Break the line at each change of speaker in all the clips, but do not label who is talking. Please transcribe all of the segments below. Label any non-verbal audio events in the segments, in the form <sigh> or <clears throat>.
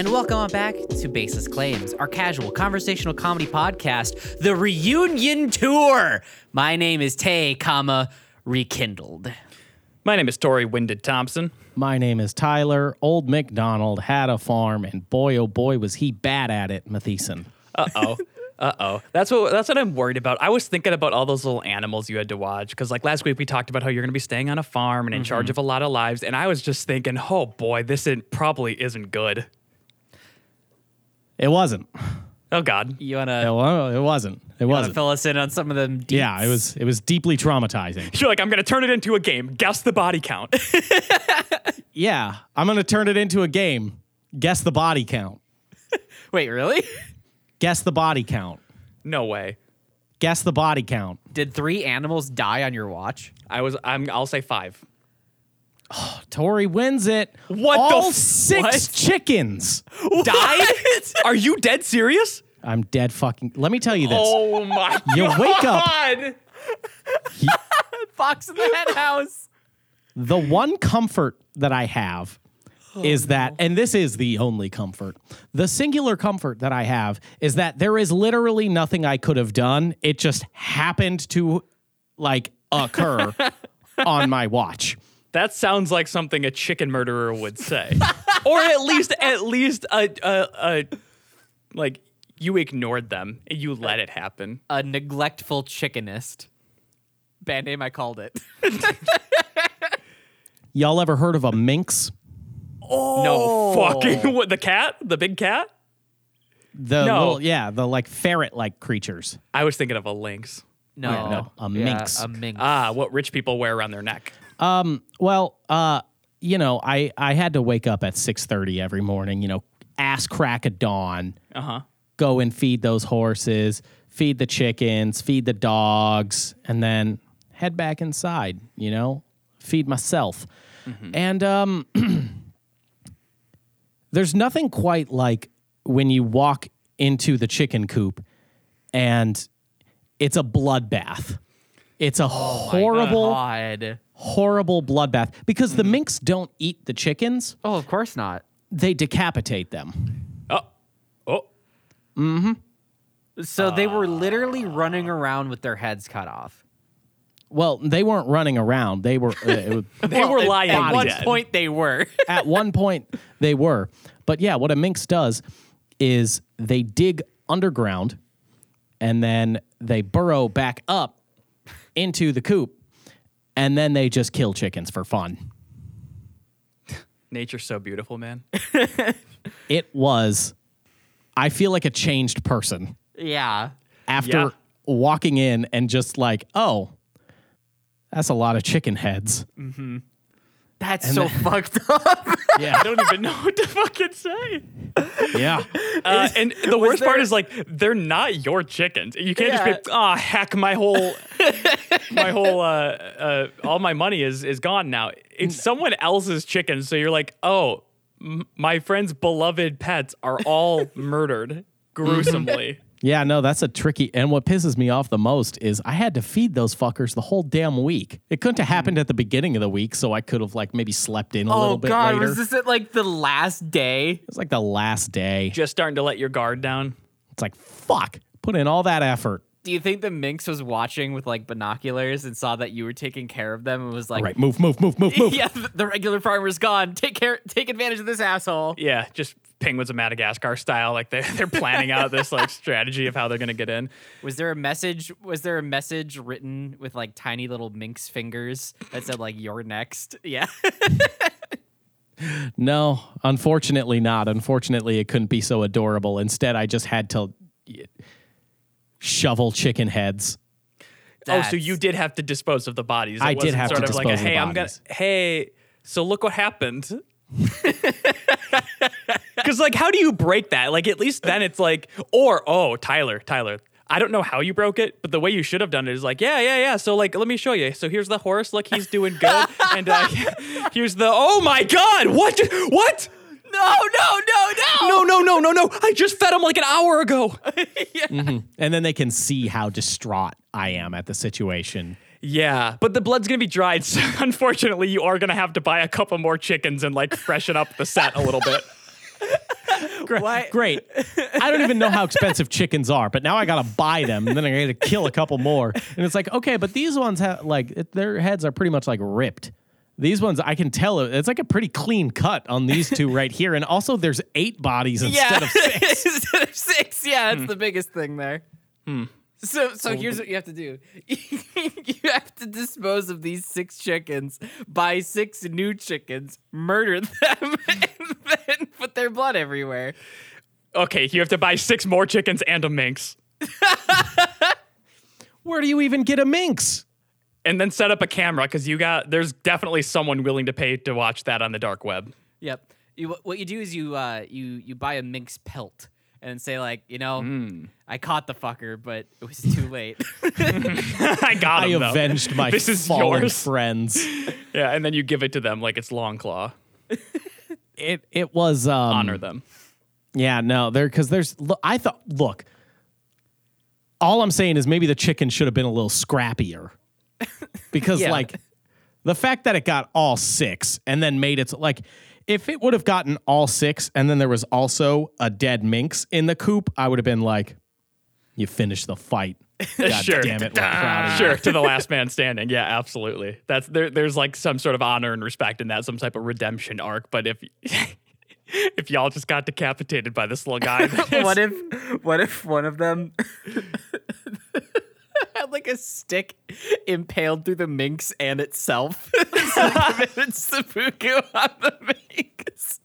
and welcome back to Baseless Claims, our casual conversational comedy podcast, the reunion tour. My name is Tay, comma rekindled.
My name is Tori Winded Thompson.
My name is Tyler. Old MacDonald had a farm, and boy, oh boy, was he bad at it, Matheson.
Uh oh. <laughs> Uh oh. That's what that's what I'm worried about. I was thinking about all those little animals you had to watch because like last week we talked about how you're going to be staying on a farm and in charge of a lot of lives, and I was just thinking, oh boy, this isn't, probably isn't good.
It wasn't.
Oh God.
You wanna,
wa- it wasn't. It
wanna
wasn't.
fill us in on some of them? Deets?
Yeah, it was. It was deeply traumatizing. <laughs>
You're like, I'm going to turn it into a game. Guess the body count. <laughs>
Yeah, I'm gonna turn it into a game. Guess the body count.
Wait, really?
Guess the body count.
no way.
Guess the body count.
Did three animals die on your watch?
I was. I'm. I'll say five. <sighs>
Tori wins it.
What the
All
f-
six
what?
chickens. <laughs>
Died? Are you dead serious?
I'm dead fucking. Let me tell you this.
Oh my. God.
You wake up-
God. <laughs>
Fox in the hen house.
The one comfort that I have is that, and this is the only comfort, the singular comfort that I have is that there is literally nothing I could have done. It just happened to like occur <laughs> on my watch.
That sounds like something a chicken murderer would say, <laughs> or at least at least a, a, a like you ignored them, you let it happen.
A neglectful chickenist. Band name, I called it. <laughs>
Y'all ever heard of a minx?
Oh no fucking <laughs> what the cat, the big cat.
The
No.
little, yeah, the like ferret like creatures.
I was thinking of a lynx.
No,
Yeah, no, a
Yeah,
minx.
a minx.
Ah, what rich people wear around their neck.
Well, uh, you know, I I had to wake up at 6:30 every morning, you know, ass crack of dawn.
Uh huh.
go and feed those horses, feed the chickens, feed the dogs, and then head back inside, you know, feed myself. And um, <clears throat> there's nothing quite like when you walk into the chicken coop and it's a bloodbath. It's a horrible,
God.
Horrible bloodbath because the minks don't eat the chickens,
Oh, of course not.
they decapitate them.
Oh, oh. Mm-hmm.
So they were literally running around with their heads cut off.
Well, they weren't running around. They were. Uh, it was- <laughs>
They were
at-
lying
At one
dead.
point, they were. <laughs>
at one point, they were. But yeah, what a minx does is they dig underground and then they burrow back up into the coop and then they just kill chickens for fun.
Nature's so beautiful, man. <laughs>
It was, I feel like a changed person
yeah.
after
Yeah.
walking in and just like, oh, that's a lot of chicken heads. Mm-hmm.
That's so fucked up. <laughs>
Yeah, I
don't even know what to fucking say.
yeah.
Uh, and the worst part is like they're not your chickens. You can't
Yeah.
just be, oh heck, my whole, <laughs> my whole, uh, uh, all my money is is gone now. It's someone else's chickens, so you're like, oh, m- my friend's beloved pets are all murdered <laughs> gruesomely.
Yeah, no, that's a tricky. And what pisses me off the most is I had to feed those fuckers the whole damn week. It couldn't have happened at the beginning of the week, so I could have like maybe slept in a
oh
little bit more.
Oh God,
later.
was this at like the last day?
it was like the last day.
just starting to let your guard down.
It's like fuck, put in all that effort.
Do you think the minx was watching with like binoculars and saw that you were taking care of them and was like,
All right, move, move, move, move, <laughs> move.
"Yeah, the regular farmer's gone. Take care. Take advantage of this asshole."
Yeah, just penguins of Madagascar style. Like they <laughs> they're planning out this like strategy of how they're gonna get in.
Was there a message? Was there a message written with like tiny little minx fingers that said like "You're next"? <laughs> Yeah.
No, unfortunately not. Unfortunately, it couldn't be so adorable. Instead, I just had to shovel chicken heads.
Oh, so you did have to dispose of the bodies. It
I did
wasn't
have to
sort of like a,
dispose of the
hey, I'm gonna
bodies.
hey, so look what happened. <laughs> Cause like how do you break that? Like at least then it's like or oh Tyler, Tyler. I don't know how you broke it, but the way you should have done it is like, yeah, yeah, yeah. So like let me show you. So here's the horse, look, he's doing good. <laughs> and uh <laughs> here's the oh my god, what what?
no, no, no, no.
No, no, no, no, no. I just fed him like an hour ago.
And then they can see how distraught I am at the situation.
Yeah, but the blood's gonna be dried, <laughs> so unfortunately, you are gonna have to buy a couple more chickens and like freshen up the set a little bit. <laughs>
Great.
Why-
Great. I don't even know how expensive chickens are, but now I gotta buy them, and then I gotta kill a couple more. And it's like, okay, but these ones have like it, their heads are pretty much like ripped. These ones, I can tell it's like a pretty clean cut on these two right here, and also there's eight bodies instead
yeah,
of six. <laughs>
instead of six. Yeah, that's hmm. the biggest thing there. Hmm. So, so here's what you have to do: <laughs> you have to dispose of these six chickens, buy six new chickens, murder them, <laughs> and then put their blood everywhere.
Okay, you have to buy six more chickens and a minx, <laughs>
Where do you even get a minx?
and then set up a camera because you got. There's definitely someone willing to pay to watch that on the dark web.
Yep. You, what you do is you uh, you you buy a minx pelt and say like, you know, I caught the fucker, but it was too late. <laughs>
I got
I
him. though.
avenged my <laughs>
This is
fallen
yours.
friends. <laughs>
Yeah, and then you give it to them like it's long claw.
It it was um,
Honor them.
Yeah, no, there because there's. Look, I thought. Look, all I'm saying is maybe the chicken should have been a little scrappier, because
Yeah.
like the fact that it got all six and then made it like if it would have gotten all six and then there was also a dead minx in the coop, I would have been like, you finished the fight. <laughs> God
Sure.
damn it, we're proud of you.
Sure, to the last man standing. Yeah, absolutely. That's there. There's like some sort of honor and respect in that, some type of redemption arc. But if <laughs> if y'all just got decapitated by this little guy, <laughs>
what if what if one of them had like a stick impaled through the minx and itself? so they committed seppuku on the minx.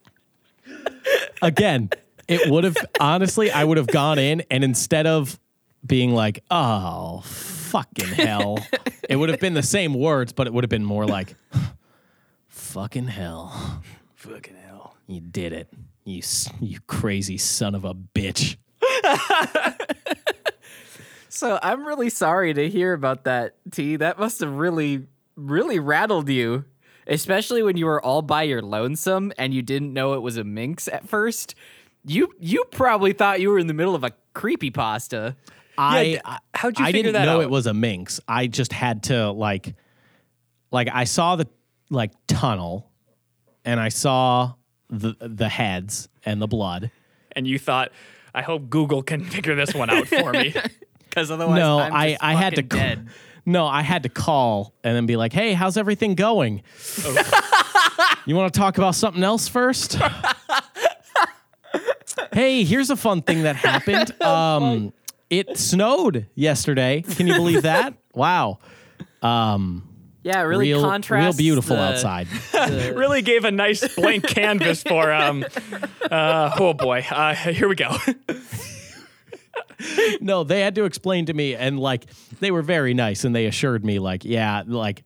again, it would have honestly, I would have gone in and instead of being like, oh, fucking hell, <laughs> it would have been the same words, but it would have been more like, fucking hell,
fucking hell.
you did it. You, you crazy son of a bitch. <laughs>
So I'm really sorry to hear about that, T. That must have really, really rattled you. Especially when you were all by your lonesome and you didn't know it was a minx at first. You you probably thought you were in the middle of a creepy pasta.
I,
d-
I-
how'd you
I
figure
didn't
that
know
out?
it was a minx. I just had to like, like I saw the like tunnel, and I saw the the heads and the blood.
And you thought, I hope Google can figure this one out for me. <laughs> <laughs>
Because otherwise,
no,
I'm
I
just
I had to
fucking
ca-
dead. <laughs>
No, I had to call and then be like, "Hey, how's everything going? <laughs> you want to talk about something else first? <laughs> hey, here's a fun thing that happened. Um, it snowed yesterday. Can you believe that? Wow.
Yeah, really
real, real beautiful
the-
outside.
really gave a nice blank canvas for um. Uh, oh boy, uh, here we go. <laughs>
no, they had to explain to me, and like they were very nice, and they assured me, like, yeah, like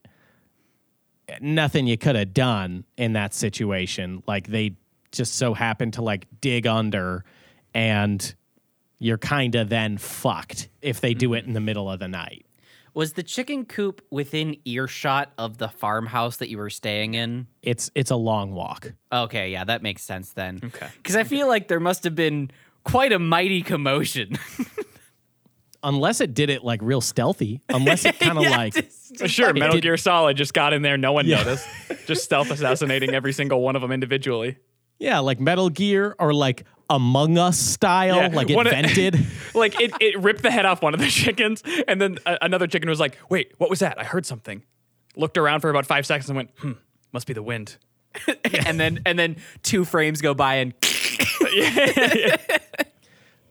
nothing you could have done in that situation. Like they just so happened to like dig under, and you're kind of then fucked if they do it in the mm-hmm. middle of the night.
Was the chicken coop within earshot of the farmhouse that you were staying in?
It's it's a long walk.
Okay, yeah, that makes sense then.
Okay.
Because I feel like there must have been quite a mighty commotion. <laughs>
Unless it did it like real stealthy, unless it <laughs> kind of like
Sure, Metal
did-
Gear Solid just got in there. No one
Yeah.
noticed. <laughs> Just stealth assassinating every single one of them individually.
yeah, like Metal Gear or like Among Us style,
Yeah,
like it
one of-
vented.
Like it, it ripped the head off one of the chickens, and then a- another chicken was like, "Wait, what was that? I heard something." Looked around for about five seconds and went, "Hmm, must be the wind."
and then and then two frames go by and <laughs>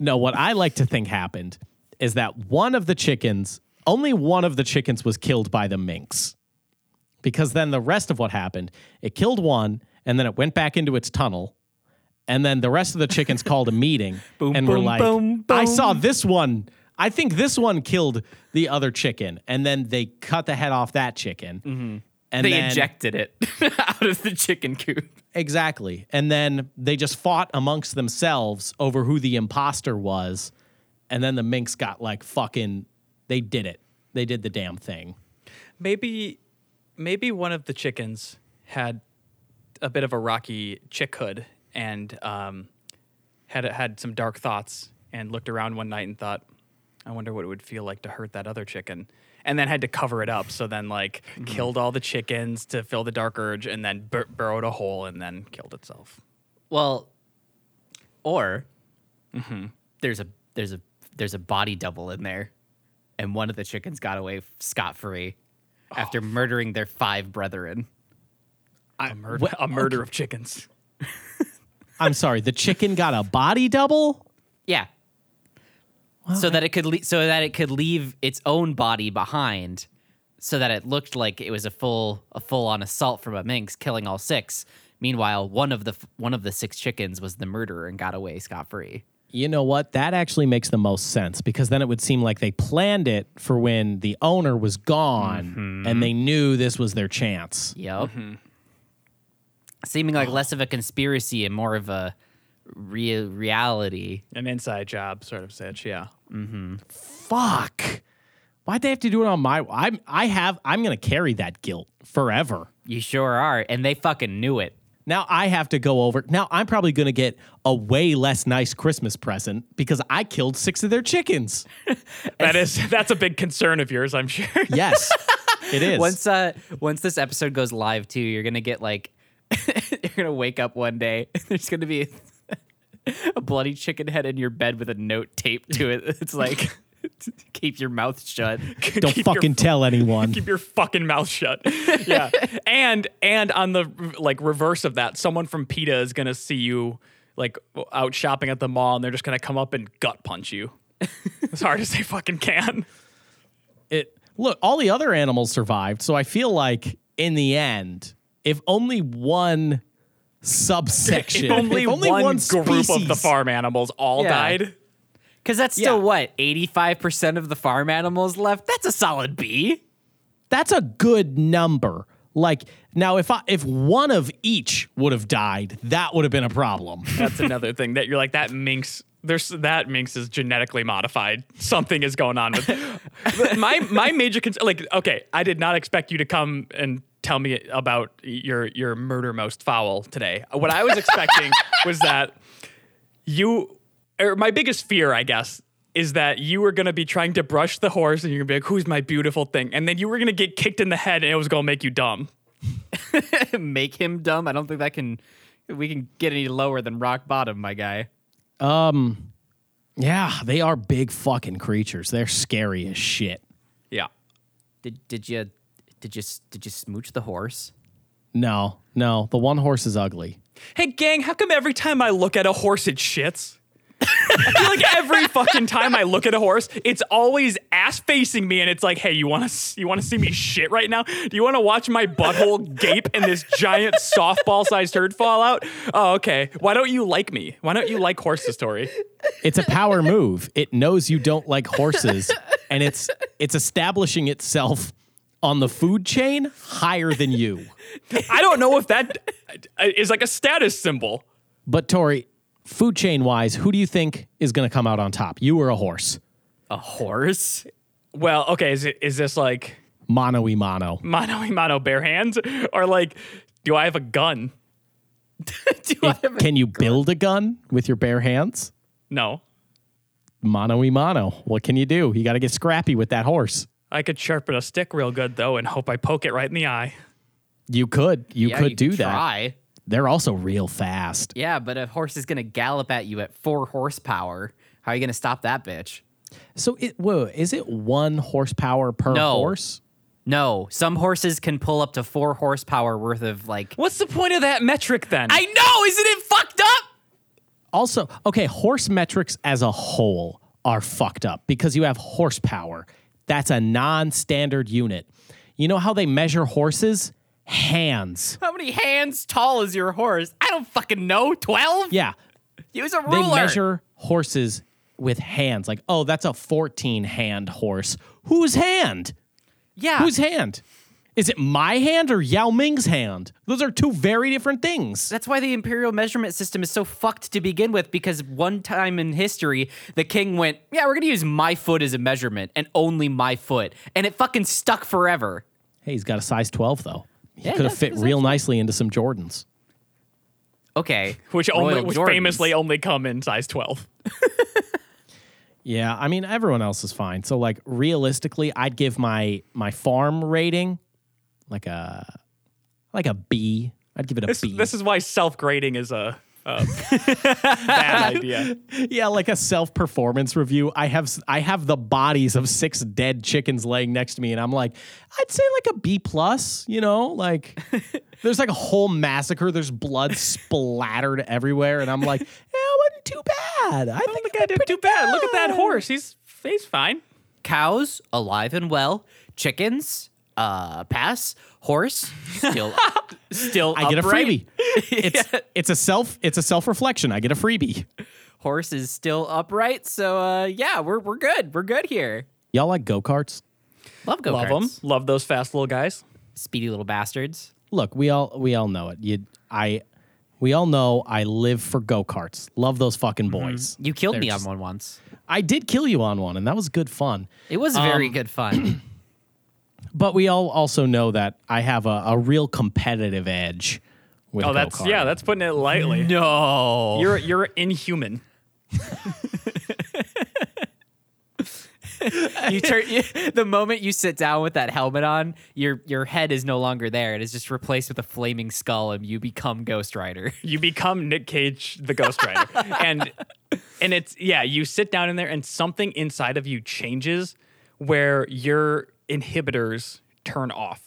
No, what I like to think happened is that one of the chickens, only one of the chickens was killed by the minx. Because then the rest of what happened, it killed one and then it went back into its tunnel. And then the rest of the chickens called a meeting <laughs>
Boom,
and were
boom,
like,
boom,
I
boom."
saw this one. I think this one killed the other chicken. And then they cut the head off that chicken.
Mm-hmm. And they
then,
ejected it <laughs> out of the chicken coop.
Exactly. And then they just fought amongst themselves over who the imposter was. And then the minx got like fucking, they did it. They did the damn thing.
Maybe, maybe one of the chickens had a bit of a rocky chickhood and um, had had some dark thoughts and looked around one night and thought, "I wonder what it would feel like to hurt that other chicken." And then had to cover it up. So then, like, mm-hmm. killed all the chickens to fill the dark urge, and then bur- burrowed a hole and then killed itself.
Well, Or mm-hmm. there's a there's a there's a body double in there, and one of the chickens got away scot free after oh. murdering their five brethren.
A murder, a murder of chickens. <laughs>
I'm sorry, the chicken got a body double?
Yeah. So that it could le- so that it could leave its own body behind, so that it looked like it was a full a full on assault from a minx, killing all six. Meanwhile, one of the one of the six chickens was the murderer and got away scot free.
You know what? That actually makes the most sense because then it would seem like they planned it for when the owner was gone mm-hmm. and they knew this was their chance.
Yep. Mm-hmm. Seeming like less of a conspiracy and more of a real reality.
An inside job sort of sitch, yeah.
Fuck. Why'd they have to do it on my I'm I have I'm gonna carry that guilt forever.
You sure are, and they fucking knew it.
Now I have to go over. Now I'm probably going to get a way less nice Christmas present because I killed six of their chickens. <laughs>
That is <laughs> that's a big concern of yours, I'm sure. <laughs>
Yes, it is.
Once uh once this episode goes live too, you're gonna get like you're gonna wake up one day there's gonna be <laughs> a bloody chicken head in your bed with a note taped to it. <laughs> It's like <laughs> keep your mouth shut.
Don't
Keep your
fucking tell anyone.
keep your fucking mouth shut. yeah. And and on the like reverse of that, someone from PETA is gonna see you like out shopping at the mall and they're just gonna come up and gut punch you. as hard as they fucking can.
It look, all the other animals survived, so I feel like in the end, if only one subsection,
If only,
if only
one,
one,
group of the farm animals all
Yeah.
died.
Cause that's still
Yeah.
what, 85% of the farm animals left? That's a solid B.
That's a good number. Like now, if I if one of each would have died, that would have been a problem. <laughs>
That's another thing that you're like that minx. There's that minx is genetically modified. Something is going on with But <laughs> <laughs> my my major concern. Like, okay, I did not expect you to come and tell me about your your murder most foul today. What I was expecting <laughs> was that you, or my biggest fear, I guess, is that you were gonna be trying to brush the horse and you're gonna be like, "Who's my beautiful thing?" And then you were gonna get kicked in the head and it was gonna make you dumb. <laughs>
Make him dumb. I don't think that can we can get any lower than rock bottom, my guy.
Um, yeah, they are big fucking creatures. They're scary as shit.
Yeah.
Did did you did you did you smooch the horse?
No, no, the one horse is ugly.
Hey, gang, how come every time I look at a horse, it shits? I feel like every fucking time I look at a horse, it's always ass facing me, and it's like, "Hey, you want to you want to see me shit right now? Do you want to watch my butthole gape and this giant softball sized turd fall out? Oh, okay. Why don't you like me? Why don't you like horses, Tori?
It's a power move. It knows you don't like horses, and it's it's establishing itself on the food chain higher than you. <laughs>
I don't know if that uh, is like a status symbol.
But Tori, food chain wise, who do you think is going to come out on top? You or a horse?
A horse?
Well, okay, is it is this like
Mono y mono.
mano y mano bare hands, or like, do I have a gun? <laughs>
Do I have a-
Can you build a gun with your bare hands?
No.
Mono y mono. What can you do? You got to get scrappy with that horse.
I could sharpen a stick real good though and hope I poke it right in the eye.
You could. You
yeah,
could
you
do
could
that.
Try.
They're also real fast.
Yeah, but a horse is gonna gallop at you at four horsepower. How are you gonna stop that bitch?
So it whoa, is it one horsepower per
No.
horse?
No, some horses can pull up to four horsepower worth of like.
What's the point of that metric then?
I know, isn't it fucked up?
Also, okay, horse metrics as a whole are fucked up because you have horsepower. That's a non-standard unit. You know how they measure horses? Hands.
How many hands tall is your horse? I don't fucking know. Twelve?
Yeah.
Use a ruler.
They measure horses with hands. Like, oh, that's a 14 hand horse. Whose hand?
yeah.
Whose hand? Is it my hand or Yao Ming's hand? Those are two very different things.
That's why the imperial measurement system is so fucked to begin with. Because one time in history, the king went, "Yeah, we're gonna use my foot as a measurement and only my foot," and it fucking stuck forever.
Hey, he's got a size 12 though. He
Yeah,
could have fit real nicely into some Jordans.
Okay, <laughs>
which only which
Jordans.
famously only come in size 12. <laughs>
Yeah, I mean everyone else is fine. So like realistically, I'd give my my farm rating like a like a B. I'd give it a B.
This, this is why self-grading is a <laughs> Bad idea.
yeah, like a self performance review. I have I have the bodies of six dead chickens laying next to me, and I'm like, I'd say like a B plus. You know, like <laughs> there's like a whole massacre. There's blood splattered everywhere, and I'm like, <laughs> yeah, it wasn't too bad. I think
The guy did too bad. Look at that horse. He's he's fine.
Cows alive and well. Chickens, uh, pass. Horse still, <laughs> still.
I get a freebie. It's <laughs> it's a self it's a self reflection. I get a freebie.
Horse is still upright. So uh, yeah, we're we're good. We're good here.
Y'all like go karts?
Love go
Love them. Love those fast little guys.
Speedy little bastards.
Look, we all we all know it. You I we all know I live for go karts. Love those fucking boys.
You killed
They're
me
just-
on one once.
I did kill you on one, and that was good fun.
It was very good fun. <clears throat>
But we all also know that I have a, a real competitive edge with
Oh, that's yeah. That's putting it lightly.
no.
You're you're inhuman. <laughs>
you turn you, the moment you sit down with that helmet on, your your head is no longer there. It is just replaced with a flaming skull, and you become Ghost Rider. <laughs>
You become Nick Cage, the Ghost Rider, <laughs> and and it's yeah. You sit down in there, and something inside of you changes, where your inhibitors turn off.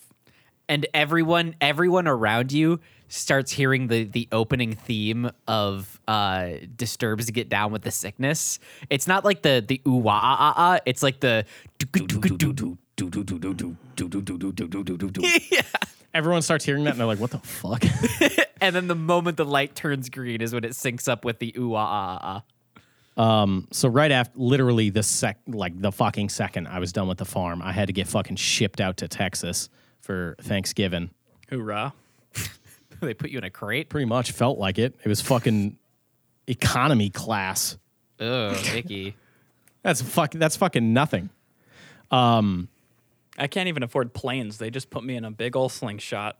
and everyone everyone around you starts hearing the the opening theme of uh Disturbed's to get down with the sickness it's not like the the ooh wah ah ah ah it's like the <laughs> <laughs>
Everyone starts hearing that and they're like, "What the fuck?" <laughs>
and then the moment the light turns green is when it syncs up with the ooh wah ah ah ah
so right after, literally the sec, like the fucking second I was done with the farm, I had to get fucking shipped out to Texas for Thanksgiving.
Hoorah! <laughs>
they put you in a crate
Pretty much felt like it. It was fucking economy class.
Ugh, icky <laughs>
That's fuck. That's fucking nothing.
Um, I can't even afford planes. They just put me in a big old slingshot.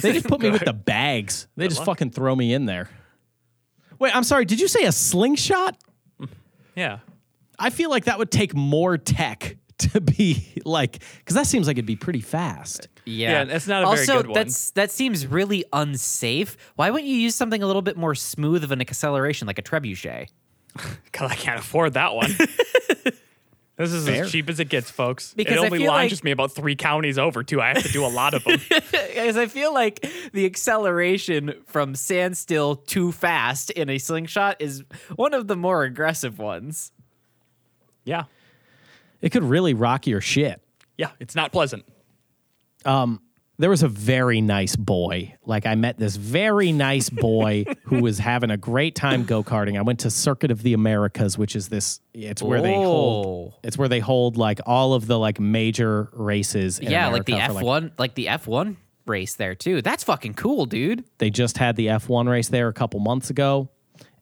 They just put me with the bags. They just
luck.
fucking throw me in there. Wait, I'm sorry. Did you say a slingshot?
Yeah.
I feel like that would take more tech <laughs> to be like, because that seems like it'd be pretty fast.
yeah,
Yeah, that's not a very
also,
good one.
that's that seems really unsafe. Why wouldn't you use something a little bit more smooth of an acceleration, like a trebuchet? <laughs>
Because I can't afford that one. <laughs> this is
Fair.
as cheap as it gets, folks.
Because
it only launches
like-
me about three counties over, too. I have to do a lot of them. <laughs>
Because I feel like the acceleration from standstill to fast in a slingshot is one of the more aggressive ones.
yeah.
It could really rock your shit.
Yeah. It's not pleasant.
Um, There was a very nice boy. Like I met this very nice boy <laughs> who was having a great time go karting. I went to Circuit of the Americas, which is this. It's where they hold.
Oh.
It's where they hold like all of the like major races. In
yeah, like the F one, like, the F one race there too. That's fucking cool, dude.
they just had the F1 race there a couple months ago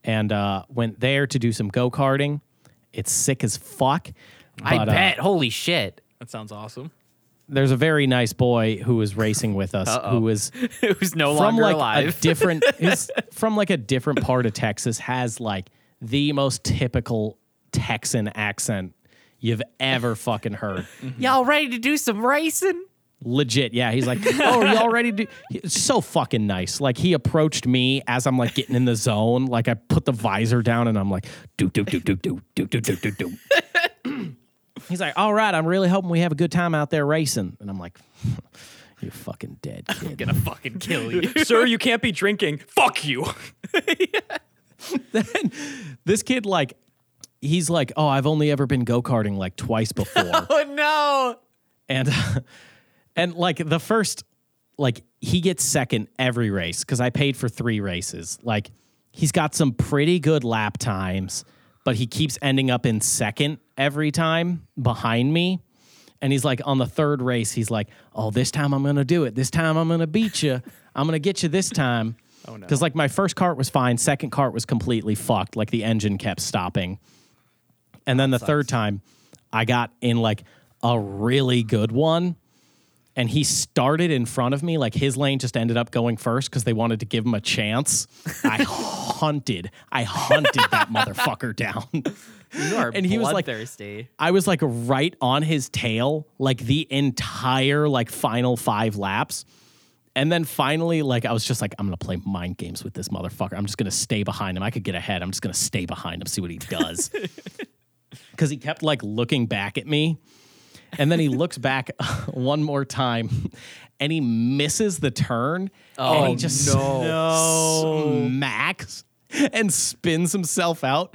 and uh, went there to do some go karting. It's sick as fuck.
I
but, uh,
bet. Holy shit.
That sounds awesome.
There's a very nice boy who was racing with us who was <laughs>
Who's no
from
longer
like a <laughs> different is from like a different part of Texas has like the most typical Texan accent you've ever fucking heard. <laughs>
Y'all ready to do some racing?
Legit, yeah. He's like, "Oh, are y'all ready to?" It's so fucking nice. Like he approached me as I'm like getting in the zone. Like I put the visor down and I'm like, "Do do do do do do do do do do." He's like, "All right, I'm really hoping we have a good time out there racing." And I'm like, <laughs> "You're fucking dead, kid."
I'm gonna fucking kill you. <laughs>
Sir, you can't be drinking. Fuck you. <laughs>
Then this kid, like, he's like, "Oh, I've only ever been go karting like twice before."
oh no.
and and like the first like he gets second every race because i paid for three races like he's got some pretty good lap times but he keeps ending up in second every time behind me. And he's like on the third race he's like oh this time i'm gonna do it. This time i'm gonna beat you <laughs> i'm gonna get you this time. Oh no. Because like my first cart was fine. Second cart was completely fucked. Like the engine kept stopping. And then the third time, I got in like a really good one. And he started in front of me. Like his lane just ended up going first because they wanted to give him a chance. I <laughs> hunted. I hunted that motherfucker down.
You are
And he was like-
bloodthirsty.
I was like right on his tail, like the entire like final five laps. And then finally, like I was just like, I'm gonna play mind games with this motherfucker. I'm just gonna stay behind him. I could get ahead. I'm just gonna stay behind him, see what he does. <laughs> Because he kept like looking back at me. And then he looks back <laughs> one more time and he misses the turn. and he
Oh,
just
no. <laughs>
smacks and spins himself out.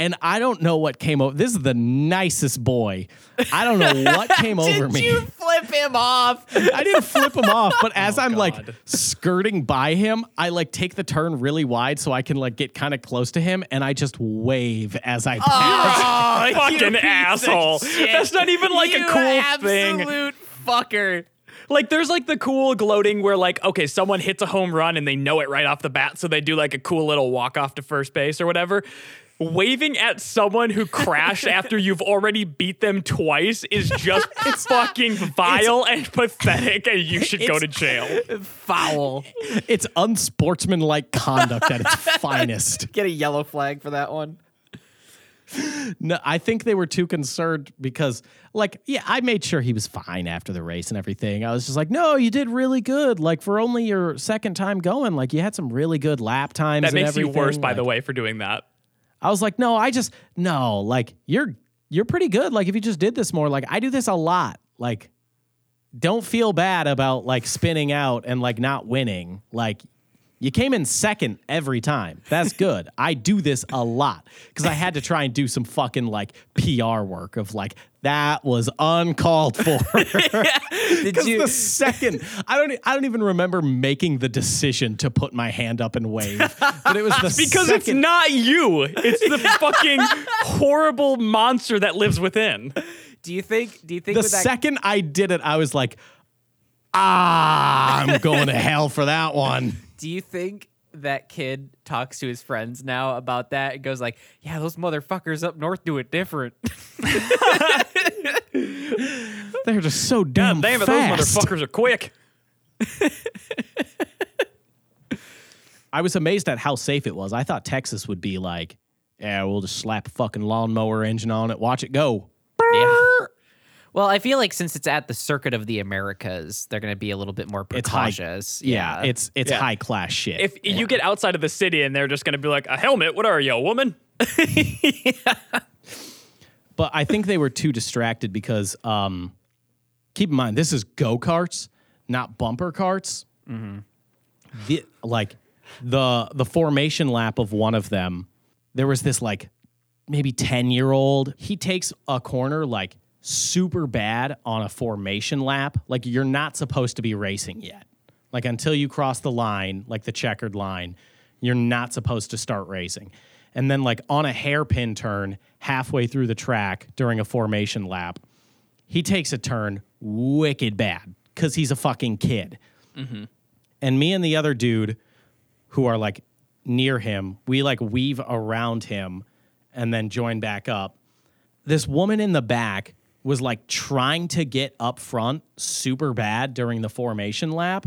And I don't know what came over. This is the nicest boy. I don't know what <laughs> came over me.
Did you flip him off?
I didn't flip him off, but as <laughs> oh, I'm like skirting by him, I like take the turn really wide so I can like get kind of close to him, and I just wave as I oh, pass. <laughs>
Oh,
Fucking asshole. That's not even like a
You
cool thing.
Absolute fucker.
Like there's like the cool gloating where like okay someone hits a home run and they know it right off the bat so they do like a cool little walk off to first base or whatever. Waving at someone who crashed <laughs> after you've already beat them twice is just <laughs> fucking vile and pathetic and you should go to jail.
Foul.
It's unsportsmanlike conduct at its <laughs> finest.
Get a yellow flag for that one.
No, I think they were too concerned because, like, yeah, I made sure he was fine after the race and everything. I was just like, no, you did really good. Like, for only your second time going, like, you had some really good lap times.
That
and
makes you
everything.
worse by the
Like,
way for doing that.
I was like, no, I just no, like you're you're pretty good. Like if you just did this more, like I do this a lot. Like don't feel bad about like spinning out and like not winning. Like you came in second every time. That's good. <laughs> I do this a lot because I had to try and do some fucking like PR work of like that was uncalled for. <laughs> <laughs>
Did
Because
you?
the second, I don't, I don't even remember making the decision to put my hand up and wave, but it was the
Because
second,
it's not you. It's the fucking horrible monster that lives within.
do you think? Do you think
the
with that?
second I did it, I was like, ah, I'm going to hell for that one.
Do you think that kid talks to his friends now about that and goes like, "Yeah, those motherfuckers up north do it different." <laughs>
They're just so damn
God damn it,
fast.
those motherfuckers are quick. <laughs>
I was amazed at how safe it was. I thought Texas would be like, yeah, we'll just slap a fucking lawnmower engine on it, watch it go.
yeah. Well, I feel like since it's at the Circuit of the Americas, they're going to be a little bit more
It's high-
precautious.
Yeah, it's it's
Yeah.
high class shit.
If you get outside of the city and they're just going to be like, a helmet, what are you, a woman? <laughs>
but I think they were too distracted because um, keep in mind this is go karts, not bumper carts. The, like the the formation lap of one of them, there was this like maybe ten year old. He takes a corner like super bad on a formation lap. Like you're not supposed to be racing yet. Like until you cross the line, like the checkered line, you're not supposed to start racing. And then like on a hairpin turn halfway through the track during a formation lap, he takes a turn wicked bad because he's a fucking kid. Mm-hmm. And me and the other dude who are like near him, we like weave around him and then join back up. This woman in the back was like trying to get up front super bad during the formation lap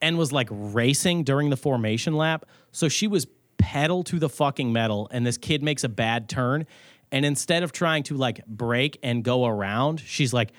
and was like racing during the formation lap. So she was pedal to the fucking metal, and this kid makes a bad turn. And instead of trying to like break and go around, she's like,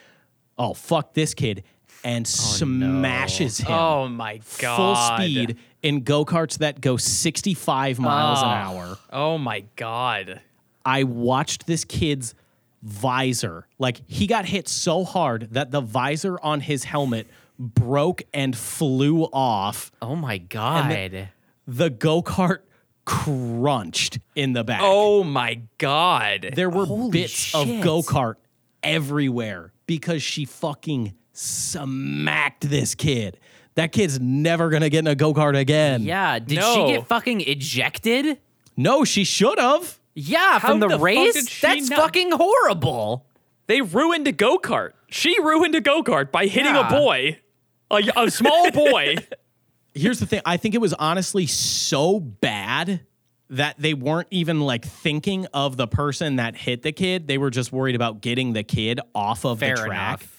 oh, fuck this kid, and oh, smashes him
Oh my God.
full speed in go karts that go 65 miles an
Oh.
hour.
Oh my God.
I watched this kid's visor. Like he got hit so hard that the visor on his helmet broke and flew off.
oh my god.
The go kart crunched in the back.
Oh my God.
there were
holy
bits
shit.
of go kart everywhere because she fucking smacked this kid. That kid's never gonna get in a go kart again.
yeah. Did
No.
she get fucking ejected?
No, she should have.
Yeah, from
the
the, race.
did
That's
not-
fucking horrible.
They ruined a go kart. She ruined a go kart by hitting
Yeah.
a boy, a, a small <laughs> boy.
Here's the thing. I think it was honestly so bad that they weren't even like thinking of the person that hit the kid. They were just worried about getting the kid off of
Fair
the track.
enough.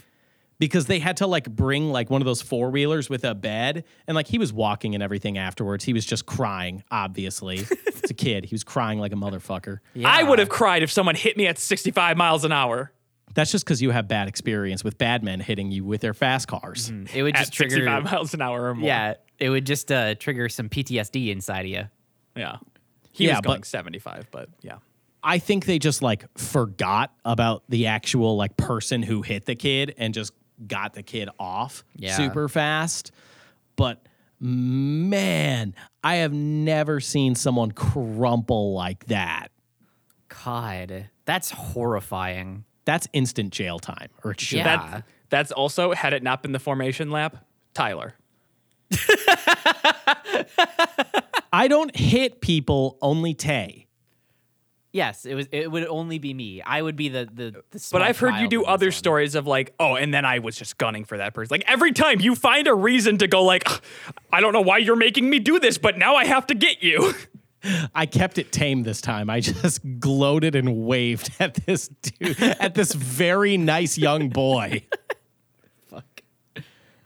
Because they had to like bring like one of those four wheelers with a bed. And like he was walking and everything afterwards. He was just crying, obviously. <laughs> it's a kid. He was crying like a motherfucker.
I would have cried if someone hit me at 65 miles an hour.
That's just because you have bad experience with bad men hitting you with their fast cars.
It would
At
just trigger
65 miles an hour or more.
Yeah, it would just uh, trigger some PTSD inside of you.
Yeah. He
Yeah,
was going
but-
75, but yeah.
I think they just like forgot about the actual like person who hit the kid and just got the kid off
Yeah.
super fast. But man, I have never seen someone crumple like that.
God, that's horrifying.
That's instant jail time, or.
Yeah.
That, that's also, had it not been the formation lap, Tyler. <laughs>
I don't hit people, only Tay.
Yes, it was. It would only be me. I would be the the. the
But I've heard you do other
one.
stories of like, oh, and then I was just gunning for that person. Like every time you find a reason to go, like, I don't know why you're making me do this, but now I have to get you.
I kept it tame this time. I <laughs> just gloated and waved at this dude, at this very nice young boy. <laughs>
Fuck.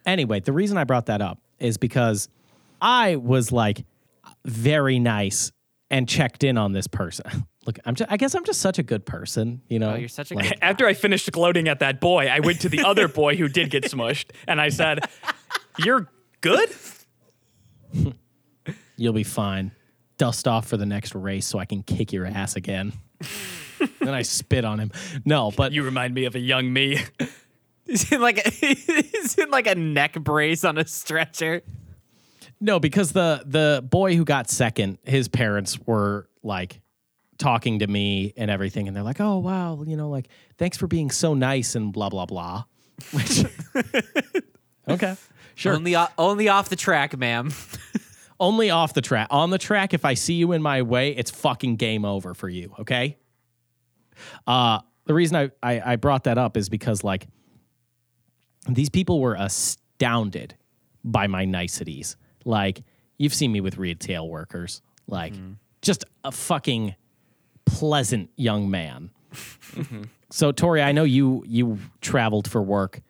Anyway, the reason I brought that up is because I was like very nice and checked in on this person. Look, I'm just, I guess I'm just such a good person, you oh, know.
Oh, you're such a
Like,
good
After I finished gloating at that boy, I went to the other <laughs> boy who did get smushed, and I said, "You're good."
You'll be fine. Dust off for the next race so I can kick your ass again. <laughs> then I spit on him. No, but
You remind me of a young me. <laughs>
He's in like a, he's in like a neck brace on a stretcher.
No, because the the boy who got second, his parents were like talking to me and everything, and they're like, "Oh wow, you know, like thanks for being so nice and blah blah blah." Which <laughs> okay, sure.
Only only off the track, ma'am. <laughs>
Only off the track. On the track, if I see you in my way, it's fucking game over for you. Okay. Uh, the reason I, I I brought that up is because like these people were astounded by my niceties. Like you've seen me with retail workers, like just a fucking pleasant young man. So Tori, I know you you traveled for work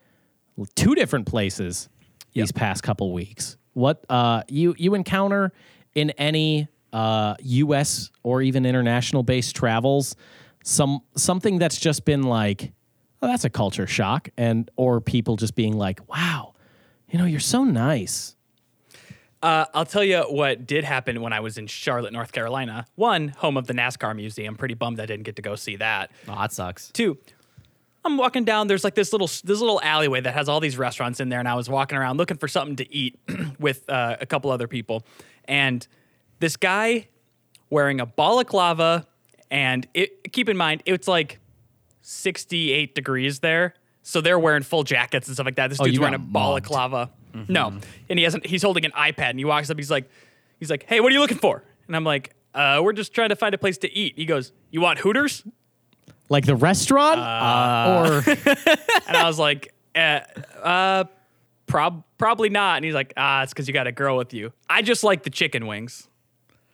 two different places these past couple weeks. What uh you you encounter in any uh US or even international based travels some something that's just been like oh that's a culture shock and or people just being like wow you know you're so nice
Uh, I'll tell you what did happen when I was in Charlotte, North Carolina. One, home of the NASCAR Museum. Pretty bummed I didn't get to go see that.
Oh, that sucks.
Two, I'm walking down. There's like this little this little alleyway that has all these restaurants in there, and I was walking around looking for something to eat <clears throat> with uh, a couple other people, and this guy wearing a balaclava, and it, keep in mind it's like 68 degrees there, so they're wearing full jackets and stuff like that. This
Oh,
dude's wearing a
got mugged.
Balaclava. No, and he hasn't. He's holding an iPad, and he walks up. He's like, he's like, hey, what are you looking for? And I'm like, uh, we're just trying to find a place to eat. He goes, you want Hooters?
like the restaurant or <laughs>
And I was like, uh, uh prob- probably not. And he's like, ah, it's because you got a girl with you. I just like the chicken wings.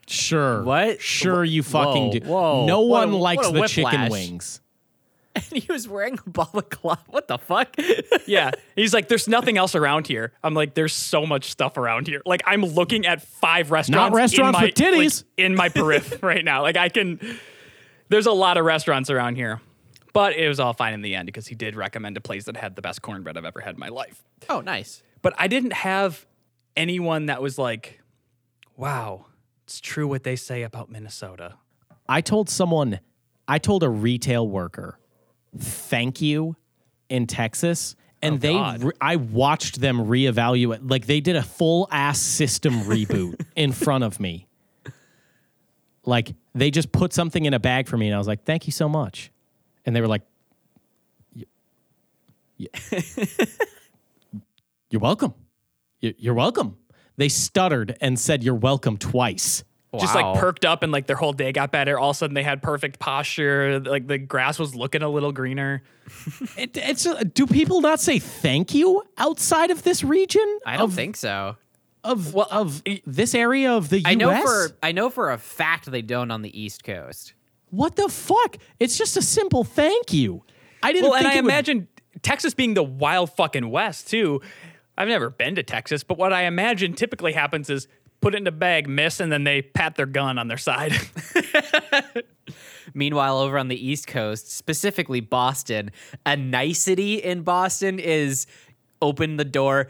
sure
What?
sure you fucking
Whoa,
do
whoa.
no
What
one
a-
likes
what a
the chicken wings <laughs>
And he was wearing a balaclava. What the fuck? <laughs>
Yeah. he's like, there's nothing else around here. I'm like, there's so much stuff around here. Like, I'm looking at five restaurants.
Not restaurants
in my,
with titties.
like, in my <laughs> periph right now. Like, I can, there's a lot of restaurants around here. But it was all fine in the end because he did recommend a place that had the best cornbread I've ever had in my life.
oh, nice.
but I didn't have anyone that was like, wow, it's true what they say about Minnesota.
I told someone, I told a retail worker, thank you in Texas. And oh,
they,
re- I watched them reevaluate. Like they did a full ass system reboot <laughs> in front of me. Like they just put something in a bag for me, and I was like, "Thank you so much." And they were like, "Y- y- <laughs> "You're welcome. You're welcome." They stuttered and said, "You're welcome" twice.
Just like perked up and like their whole day got better. All of a sudden they had perfect posture. Like the grass was looking a little greener. <laughs>
It, it's uh, do people not say thank you outside of this region?
I don't
of,
think so.
of well, of this area of the U.S.
I know for I know for a fact they don't on the East Coast.
what the fuck? It's just a simple thank you. I didn't.
Well, and I
it would-
imagine Texas being the wild fucking West too. I've never been to Texas, but what I imagine typically happens is put it in a bag, miss, and then they pat their gun on their side. <laughs>
Meanwhile, over on the East Coast, specifically Boston, a nicety in Boston is open the door.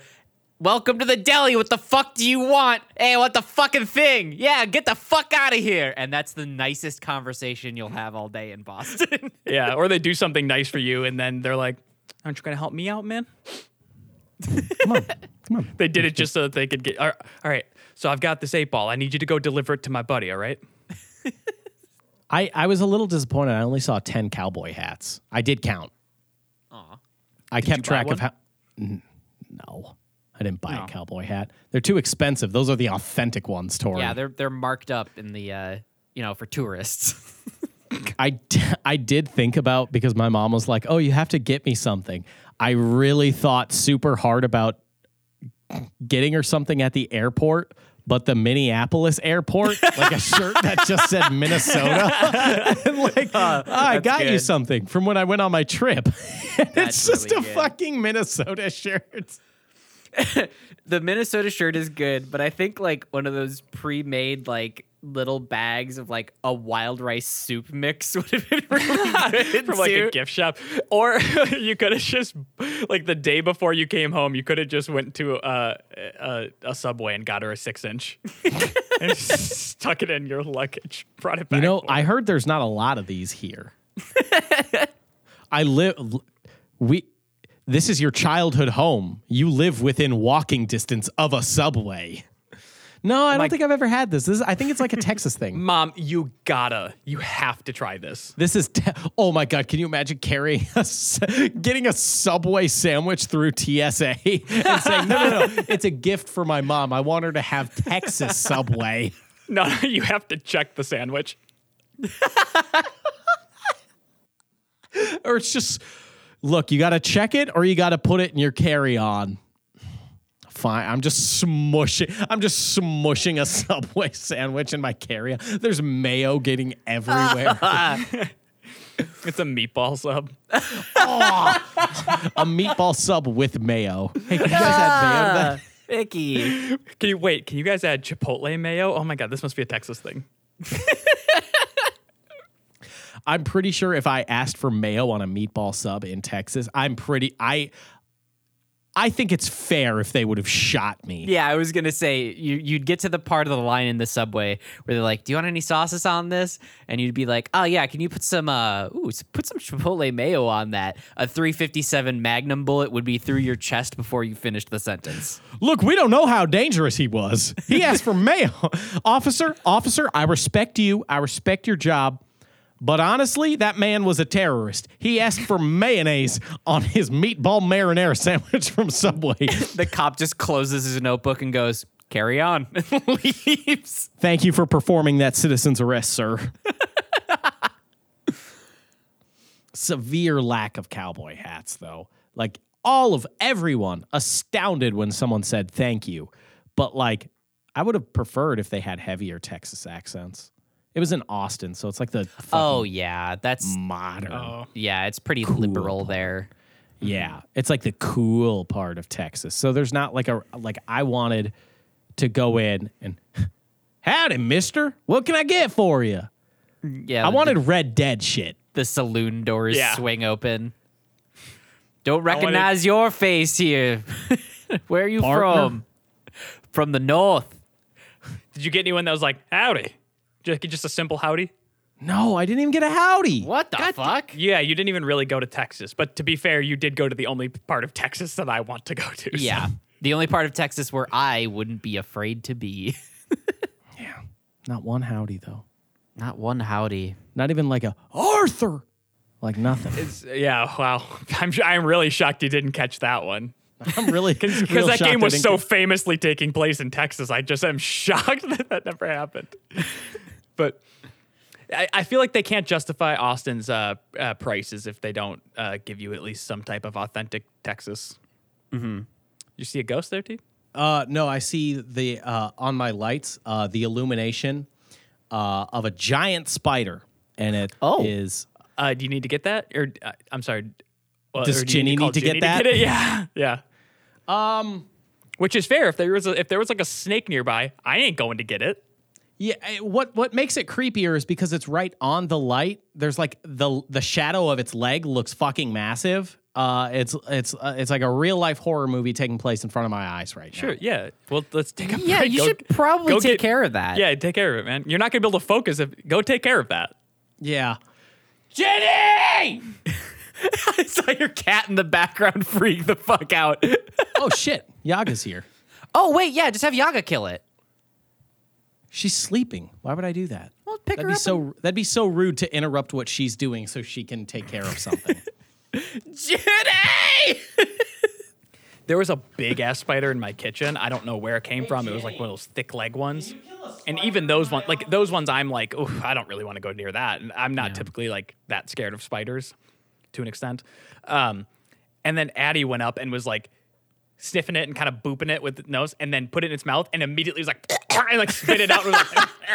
Welcome to the deli. What the fuck do you want? Hey, what the fucking thing? Yeah, get the fuck out of here. And that's the nicest conversation you'll have all day in Boston. <laughs>
yeah, or they do something nice for you, and then they're like, "Aren't you gonna help me out, man?"
Come on, come on. <laughs>
They did it just so that they could get. All right, all right, so I've got this eight ball. I need you to go deliver it to my buddy. All right. <laughs>
I, I was a little disappointed. I only saw 10 cowboy hats. I did count.
Aw.
I kept
you buy
track of how. N- No, I didn't buy
No.
a cowboy hat. They're too expensive. Those are the authentic ones, Tori.
yeah, they're they're marked up in the uh, you know, for tourists. <laughs>
I, d- I did think about because my mom was like, "Oh, you have to get me something." I really thought super hard about getting her something at the airport, but the Minneapolis airport, like a shirt that just said <laughs> Minnesota. <laughs> and like, "Oh, I got you something from when I went on my trip. <laughs> It's just
really
a
good.
fucking Minnesota shirt.
the Minnesota shirt is good, but I think like one of those pre-made like little bags of like a wild rice soup mix <laughs> would have been <laughs> really good
From like a gift shop, or <laughs> you could have just like the day before you came home, you could have just went to uh, a, a subway and got her a six inch, and stuck it in your luggage, brought it back.
You know, I heard there's not a lot of these here. I live. We. This is your childhood home. You live within walking distance of a subway. No, I don't
Like-
think I've ever had this. This is, I think it's like a <laughs> Texas thing.
Mom, you gotta, you have to try this.
This is. Te- oh my god! Can you imagine carrying a, getting a Subway sandwich through TSA <laughs> and saying, "No, no, no! <laughs> It's a gift for my mom. I want her to have Texas Subway."
No, you have to check the sandwich.
or it's just look, you got to check it or you got to put it in your carry-on. Fine, I'm just smushing. I'm just smushing a Subway <laughs> sandwich in my carry-on. There's mayo getting everywhere. <laughs>
It's a meatball sub.
a meatball sub with mayo. Hey, can you guys add mayo to that?
Vicky.
Can you wait? Can you guys add Chipotle mayo? Oh my god, this must be a Texas thing. <laughs>
I'm pretty sure if I asked for mayo on a meatball sub in Texas, I'm pretty. I. I think it's fair if they would have shot me.
Yeah, I was gonna say you you'd get to the part of the line in the subway where they're like, "Do you want any sauces on this?" And you'd be like, "Oh yeah, can you put some uh ooh put some chipotle mayo on that?" A 357 Magnum bullet would be through your chest before you finished the sentence.
Look, we don't know how dangerous he was. He asked for mayo. <laughs> officer, officer, I respect you. I respect your job. But honestly, that man was a terrorist. He asked for mayonnaise on his meatball marinara sandwich from Subway. <laughs>
The cop just closes his notebook and goes, "Carry on," <laughs> and leaves.
Thank you for performing that citizen's arrest, sir. <laughs> Severe lack of cowboy hats, though. Like all of everyone astounded when someone said thank you. But like, I would have preferred if they had heavier Texas accents. It was in Austin, so it's like the
Oh yeah, that's
modern.
Oh.
yeah, it's pretty liberal there.
Yeah, mm-hmm. it's like the cool part of Texas. So there's not like a like I wanted to go in and <laughs> howdy, Mister. What can I get for you?
Yeah,
I
the-
wanted Red Dead shit.
the saloon doors
Yeah.
swing open. Don't recognize your face here. Where are you
Partner?
from? From the north.
Did you get anyone that was like howdy? Just, just a simple howdy?
No, I didn't even get a howdy.
What the fuck?
Yeah, you didn't even really go to Texas. But to be fair, you did go to the only part of Texas that I want to go to. so-
Yeah. The only part of Texas where I wouldn't be afraid to be. <laughs>
Yeah, not one howdy though.
Not one howdy.
Not even like a Arthur. Like nothing.
It's, yeah, wow. <laughs> I'm I'm really shocked you didn't catch that one.
I'm really <laughs>
Because
real
that game was so famously taking place in Texas. I just am shocked that that never happened. But I, I feel like they can't justify Austin's uh, uh, prices if they don't uh, give you at least some type of authentic Texas. Mm-hmm. You see a ghost there, T?
Uh, no, I see the uh, on my lights uh, the illumination uh, of a giant spider, and it is
Oh.
Uh, do you need to get that? Or uh, I'm sorry. uh,
Does
or do you
Ginny
call
need to get
Ginny
that?
it? <laughs> Yeah, yeah.
Um,
which is fair. If there was a, if there was like a snake nearby, I ain't going to get it.
Yeah, eh, what what makes it creepier is because it's right on the light. There's like the the shadow of its leg looks fucking massive. Uh, it's it's uh, it's like a real life horror movie taking place in front of my eyes right now.
Sure, yeah. Well, let's take a
Yeah,
break.
you
Go-
should probably
go
take
get-
care of that.
Yeah, take care of it, man. You're not gonna be able to focus if go take care of that.
Yeah. Jenny! <laughs>
I saw your cat in the background freak the fuck out.
oh shit, Yaga's here.
oh wait, yeah, just have Yaga kill it.
She's sleeping. Why would I do that?
Well, pick
That'd
her
be
up.
so that'd be so rude to interrupt what she's doing so she can take care of something. <laughs>
Jenny!
There was a big ass spider in my kitchen. I don't know where it came from. It was like one of those thick leg ones. And even those ones, like those ones, I'm like, oh, I don't really want to go near that. And I'm not typically like that scared of spiders, to an extent. Um, and then Addie went up and was like sniffing it and kind of booping it with the nose, and then put it in its mouth, and immediately was like, <laughs> and like spit it out. And was like, <laughs>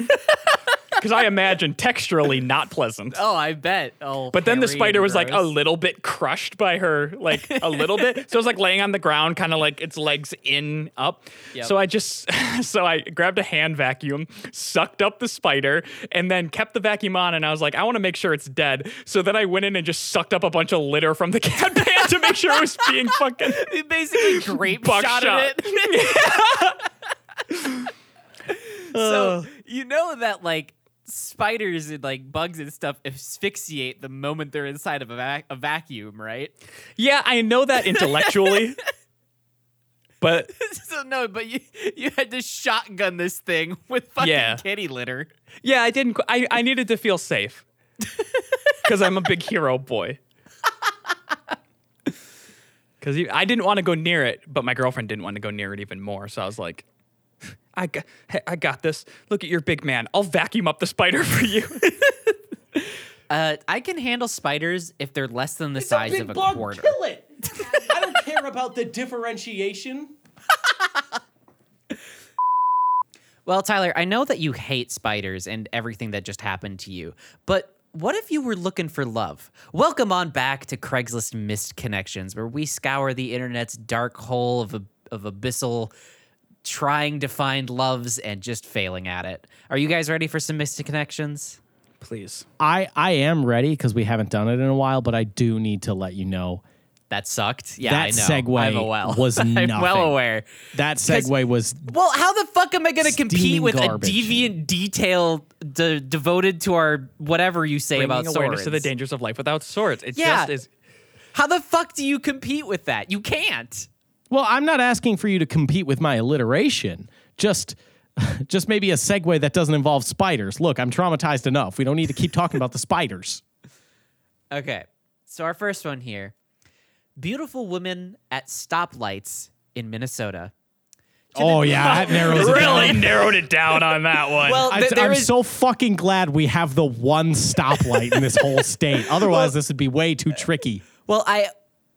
<laughs> because I imagine texturally not pleasant. <laughs>
Oh, I bet. Oh,
But then the spider was like a little bit crushed by her, like a little bit. So it was like laying on the ground, kind of like its legs in up.
Yep.
So I just, <laughs> so I grabbed a hand vacuum, sucked up the spider, and then kept the vacuum on. And I was like, I want to make sure it's dead. So then I went in and just sucked up a bunch of litter from the <laughs> cat pan to make sure it was being fucking.
Basically grape shot it. so uh. you know that like spiders and like bugs and stuff asphyxiate the moment they're inside of a, vac- a vacuum, right?
Yeah, I know that <laughs> intellectually. But <laughs>
so no, but you you had to shotgun this thing with fucking
Yeah.
kitty litter.
yeah, I didn't. qu- I, I needed to feel safe <laughs> because I'm a big hero boy. Because I didn't want to go near it, but my girlfriend didn't want to go near it even more. So I was like, <laughs> I got, hey, I got this. Look at your big man. I'll vacuum up the spider <laughs> for you.
Uh, I can handle spiders if they're less than the size of a quarter.
Kill it. I don't care about the differentiation. <laughs>
Well, Tyler, I know that you hate spiders and everything that just happened to you, but what if you were looking for love? Welcome on back to Craigslist Missed Connections, where we scour the internet's dark hole of, ab- of abyssal trying to find loves and just failing at it. Are you guys ready for some missed connections?
Please.
I I am ready because we haven't done it in a while, but I do need to let you know
That sucked. Yeah,
That
I know.
segue
I'm well.
was <laughs>
I'm well aware.
that segue was
Well, how the fuck am I going to compete with
garbage.
a deviant detail de- devoted to our whatever you say about
Bringing awareness
swords?
to the dangers of life without swords. It
Yeah.
just is.
How the fuck do you compete with that? You can't.
Well, I'm not asking for you to compete with my alliteration. Just <laughs> just maybe a segue that doesn't involve spiders. Look, I'm traumatized enough. We don't need to keep talking about the spiders. <laughs>
Okay. So our first one here. Beautiful women at stoplights in Minnesota.
Oh yeah, that <laughs> narrows it
Really
down.
narrowed it down on that one.
Well,
I,
th- there
am
is-
so fucking glad we have the one stoplight in this whole state. Otherwise, this would be way too tricky.
Well, I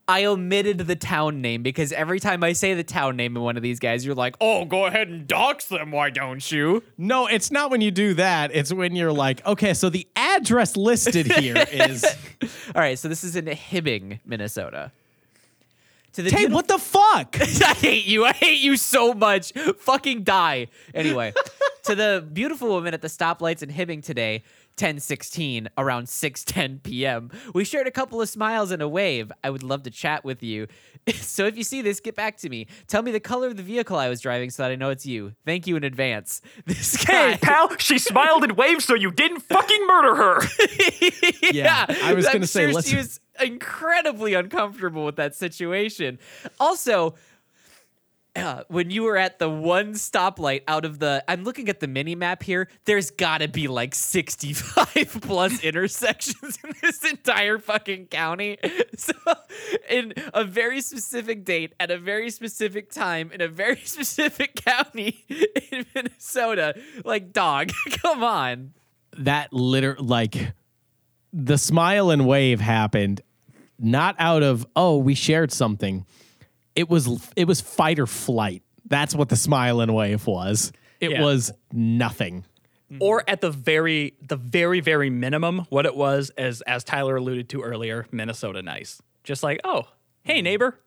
I omitted the town name because every time I say the town name in one of these guys, you're like, "Oh, go ahead and dox them, why don't you?"
No, it's not when you do that. It's when you're like, okay, so the address listed here <laughs> is.
All right, so this is in Hibbing, Minnesota. To the
Hey,
beautiful-
what the fuck? <laughs>
I hate you. I hate you so much. Fucking die. Anyway, <laughs> to the beautiful woman at the stoplights in Hibbing today, 1016, around 6:10 p.m. We shared a couple of smiles and a wave. I would love to chat with you. <laughs> So if you see this, get back to me. Tell me the color of the vehicle I was driving so that I know it's you. Thank you in advance. <laughs> This guy.
hey, <laughs> pal, she smiled and waved so you didn't fucking murder her.
yeah,
I was
I'm
gonna say,
sure
let's-
she was incredibly uncomfortable with that situation. Also, uh, when you were at the one stoplight out of the, I'm looking at the mini map here. There's got to be like 65 <laughs> plus intersections in this entire fucking county. <laughs> So, in a very specific date at a very specific time in a very <laughs> specific county in Minnesota, like dog, come on.
that liter like the smile and wave happened not out of oh we shared something it was it was fight or flight that's what the smile and wave was it
Yeah.
was nothing
or at the very, the very, very minimum, what it was, as as Tyler alluded to earlier, Minnesota nice. Just like, oh, hey neighbor,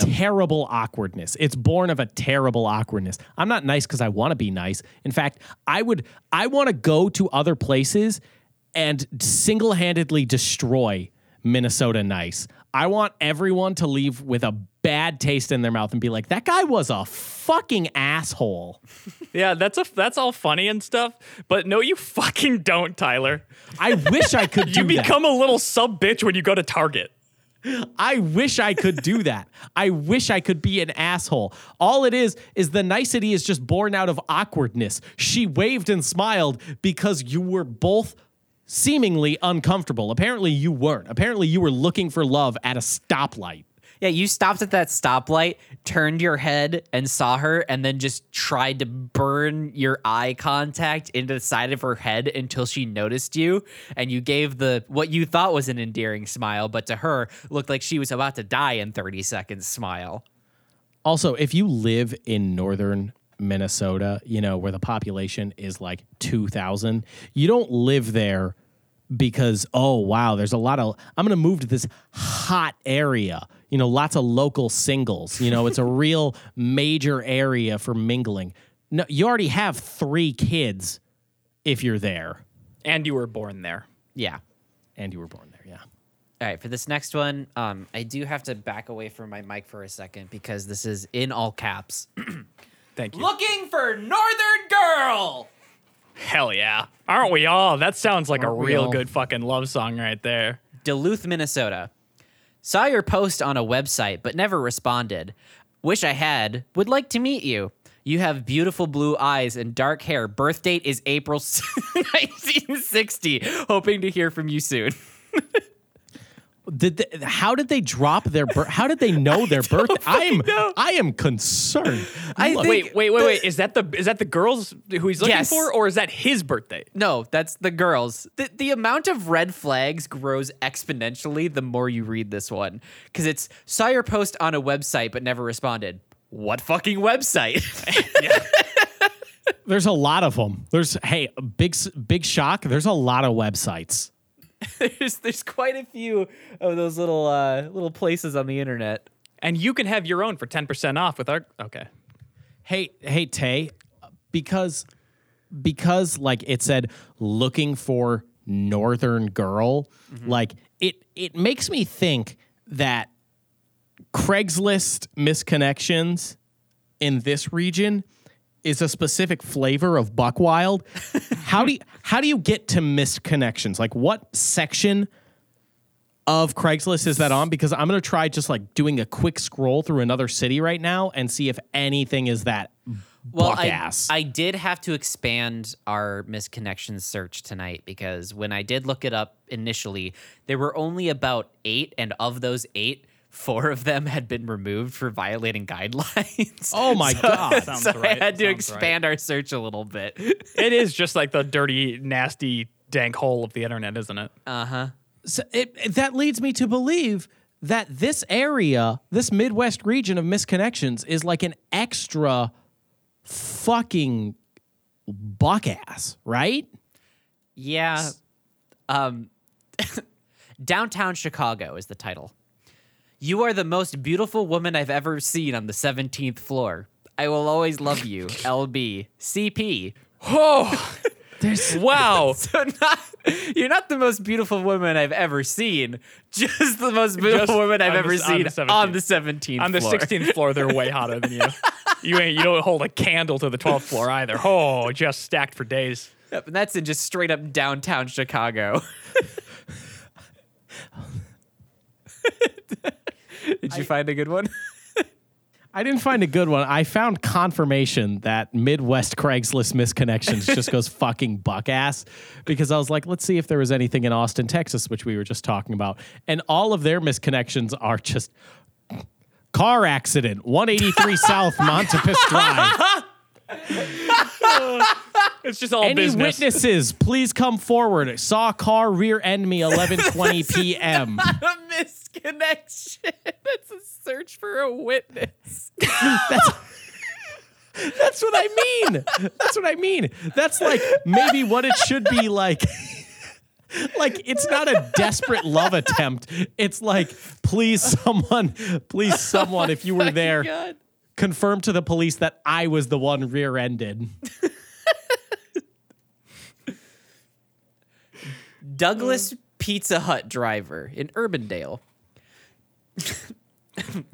terrible awkwardness. It's born of a terrible awkwardness. I'm not nice because I want to be nice. In fact, I would I want to go to other places and single-handedly destroy Minnesota nice. I want everyone to leave with a bad taste in their mouth and be like, that guy was a fucking asshole.
Yeah, that's a that's all funny and stuff, but no, you fucking don't, Tyler.
I wish I could <laughs> do
You
that.
become a little sub bitch when you go to Target.
I wish I could do that. I wish I could be an asshole. All it is is the nicety is just born out of awkwardness. She waved and smiled because you were both seemingly uncomfortable. Apparently you weren't. Apparently you were looking for love at a stoplight.
Yeah, you stopped at that stoplight, turned your head and saw her, and then just tried to burn your eye contact into the side of her head until she noticed you. And you gave the what you thought was an endearing smile, but to her looked like she was about to die in 30 seconds smile.
Also, if you live in northern Minnesota, you know, where the population is like 2,000, you don't live there because, oh, wow, there's a lot of, I'm going to move to this hot area, you know, lots of local singles. You know, it's a <laughs> real major area for mingling. No, you already have three kids if you're there.
And you were born there.
Yeah.
And you were born there, yeah.
All right, for this next one, um, I do have to back away from my mic for a second because this is in all caps. <clears throat>
Thank you.
Looking for Northern Girl!
Hell yeah. Aren't we all? That sounds like
Aren't
a real
all?
good fucking love song right there.
Duluth, Minnesota. Saw your post on a website but never responded. Wish I had. Would like to meet you. You have beautiful blue eyes and dark hair. Birth date is April <laughs> 1960. Hoping to hear from you soon. <laughs>
Did they, how did they drop their birth? How did they know <laughs> their birth? I am
know.
I am concerned.
I
Look,
think-
Wait, wait, wait, wait. Is that the is that the girls who he's looking
Yes.
for, or is that his birthday?
No, that's the girls. The, the amount of red flags grows exponentially the more you read this one. Because it's saw your post on a website but never responded. What fucking website? <laughs>
There's a lot of them. There's hey, big big shock. There's a lot of websites. <laughs>
there's there's quite a few of those little uh, little places on the internet.
And you can have your own for ten percent off with our. Okay.
Hey, hey Tay, because because like it said looking for northern girl, like it it makes me think that Craigslist missed connections in this region is a specific flavor of buck wild. how do you, <laughs> how do you get to missed connections? Like what section of Craigslist is that on? Because I'm gonna try just like doing a quick scroll through another city right now and see if anything is that
Well, I,
ass.
I did have to expand our missed connections search tonight because when I did look it up initially, there were only about eight, and of those eight, four of them had been removed for violating guidelines. <laughs>
oh my god! <laughs>
Sounds
so
right.
I had to
Sounds
expand our search a little bit. <laughs>
It is just like the dirty, nasty, dank hole of the internet, isn't it?
Uh huh.
So it, it- that leads me to believe that this area, this Midwest region of missed connections, is like an extra fucking buck ass, right?
Yeah. Um, Downtown Chicago is the title. You are the most beautiful woman I've ever seen on the 17th floor. I will always love you. LB. CP.
Oh,
There's <laughs>
wow. <laughs>
So not you're not the most beautiful woman I've ever seen, just the most beautiful
Just
woman I've ever
the- on
seen
the 17th.
on the 17th
On the 16th floor, they're way hotter than you. <laughs> You ain't. You don't hold a candle to the 12th floor either. Oh, just stacked for days.
Yep, and that's in just straight up downtown Chicago. Did you find a good one? <laughs>
I didn't find a good one. I found confirmation that Midwest Craigslist missed connections just goes <laughs> fucking buck ass because I was like, let's see if there was anything in Austin, Texas, which we were just talking about. And all of their missed connections are just car accident, 183 <laughs> South Montepus Drive.
It's just all
Any
business.
witnesses, please come forward. Saw car rear end me 11:20 <laughs> p.m.
a missed connection. That's a search for a witness. <laughs>
That's what I mean. That's what I mean. That's like maybe what it should be like. <laughs> like it's not a desperate love attempt. It's like, please, someone, please, someone, if you were oh there,
God.
confirm to the police that I was the one rear-ended.
Douglas Pizza Hut driver in Urbandale. <laughs>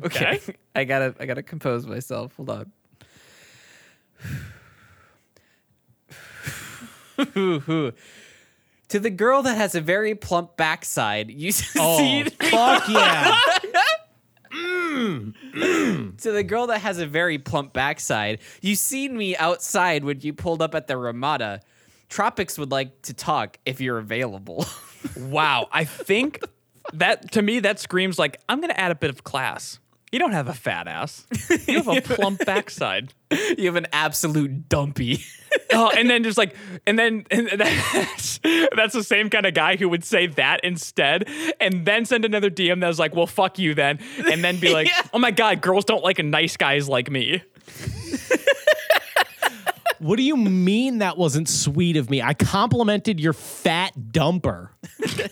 okay.
Okay.
I gotta I gotta compose myself. Hold on. <sighs> to the girl that has a very plump backside, you <laughs>
Oh,
see
fuck yeah. <clears throat>
to the girl that has a very plump backside, you seen me outside when you pulled up at the Ramada. Tropics would like to talk if you're available. <laughs>
Wow. I think that to me that screams like I'm gonna add a bit of class. You don't have a fat ass. You have a <laughs> plump backside.
you have an absolute dumpy.
Oh, and then just like, and then and <laughs> that's, that's the same kind of guy who would say that instead, and then send another DM that was like, "Well, fuck you then," and then be <laughs> like,
Yeah.
"Oh my god, girls don't like a nice guys like me."
What do you mean that wasn't sweet of me? I complimented your fat dumper.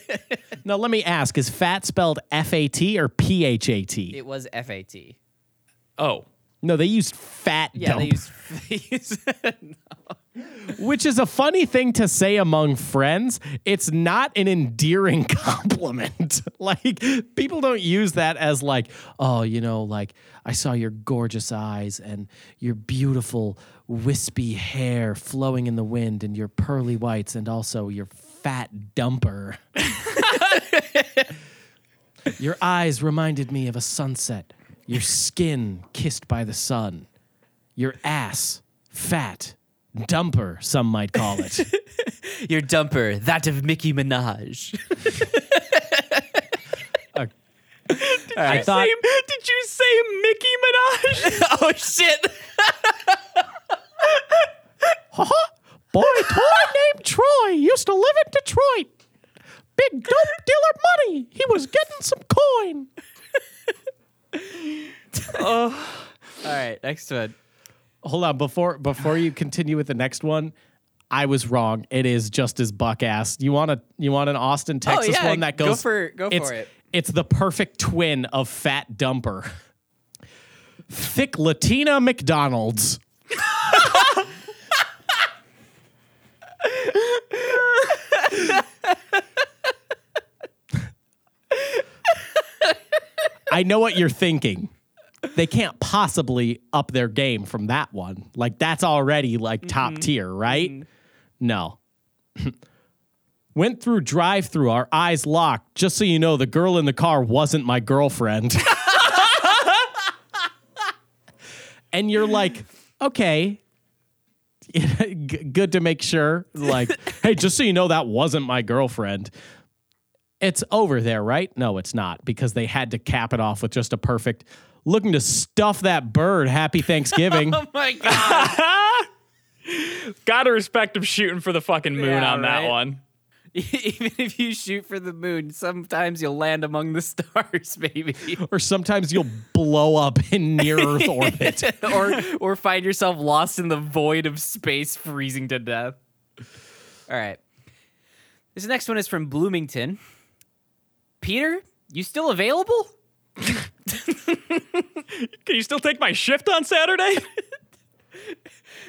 <laughs> now let me ask, is fat spelled F A T or P H A T?
It was FAT.
Oh,
No, they used fat
Yeah,
dump,
they use, <laughs> they use
which is a funny thing to say among friends. It's not an endearing <laughs> compliment. like people don't use that as like, oh, you know, like I saw your gorgeous eyes and your beautiful wispy hair flowing in the wind and your pearly whites and also your fat dumper. <laughs> your eyes reminded me of a sunset. Your skin kissed by the sun. Your ass fat dumper, some might call it. <laughs>
your dumper, that of Mickey Minaj. <laughs>
I thought
Say- did you say Mickey Minaj? <laughs>
oh shit!
boy toy named Troy used to live in Detroit. Big dope dealer money. He was getting some coin. <laughs> Oh.
All right, next one.
Hold on, before before you continue with the next one, I was wrong. It is just as buck ass. You want a you want an Austin, oh, Texas
yeah,
one that
go
goes
for- go
it's,
for it.
It's the perfect twin of fat dumper. Thick Latina McDonald's. <laughs> I know what you're thinking. They can't possibly up their game from that one. Like that's already like mm-hmm. top tier, right? Mm-hmm. No. <clears throat> Went through drive through, our eyes locked. Just so you know, the girl in the car wasn't my girlfriend. <laughs> and you're like, okay, <laughs> good to make sure. Like, <laughs> hey, just so you know, that wasn't my girlfriend. It's over there, right? No, it's not because they had to cap it off with just a perfect looking to stuff that bird. Happy <laughs> Thanksgiving.
Oh my god! <laughs>
Gotta respect him shooting for the fucking moon
Yeah,
on that one. <laughs>
Even if you shoot for the moon, sometimes you'll land among the stars, baby.
or sometimes you'll blow up in near Earth orbit.
or or find yourself lost in the void of space, freezing to death. All right. This next one is from Bloomington. Peter, you still available? <laughs>
Can you still take my shift on Saturday? <laughs>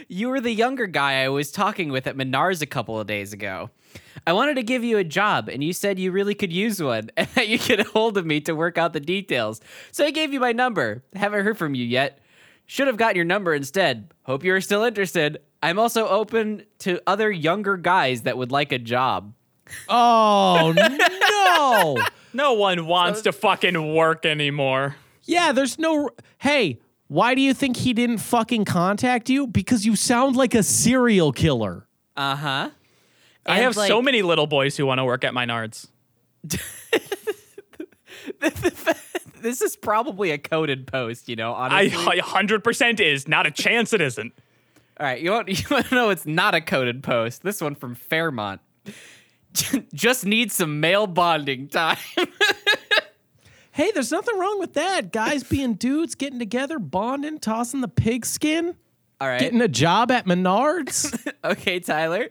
You were the younger guy I was talking with at Menards a couple of days ago. I wanted to give you a job, and you said you really could use one, <laughs> and that you get a hold of me to work out the details. So I gave you my number. Haven't heard from you yet. Should have gotten your number instead. Hope you are still interested. I'm also open to other younger guys that would like a job.
Oh no.
No one wants to fucking work anymore.
Yeah, there's no Hey, why do you think he didn't fucking contact you? Because you sound like a serial killer.
Uh huh.
I have so many little boys who want to work at Menards. <laughs>
This is probably a coded post, you know.
I
Honestly.
100% is. Not a chance it isn't.
All right, you want <laughs> you want to know it's not a coded post. This one from Fairmont. <laughs> Just need some male bonding time. <laughs>
Hey, there's nothing wrong with that. Guys being dudes, getting together, bonding, tossing the pigskin,
All right.
getting a job at Menards. <laughs>
okay, Tyler.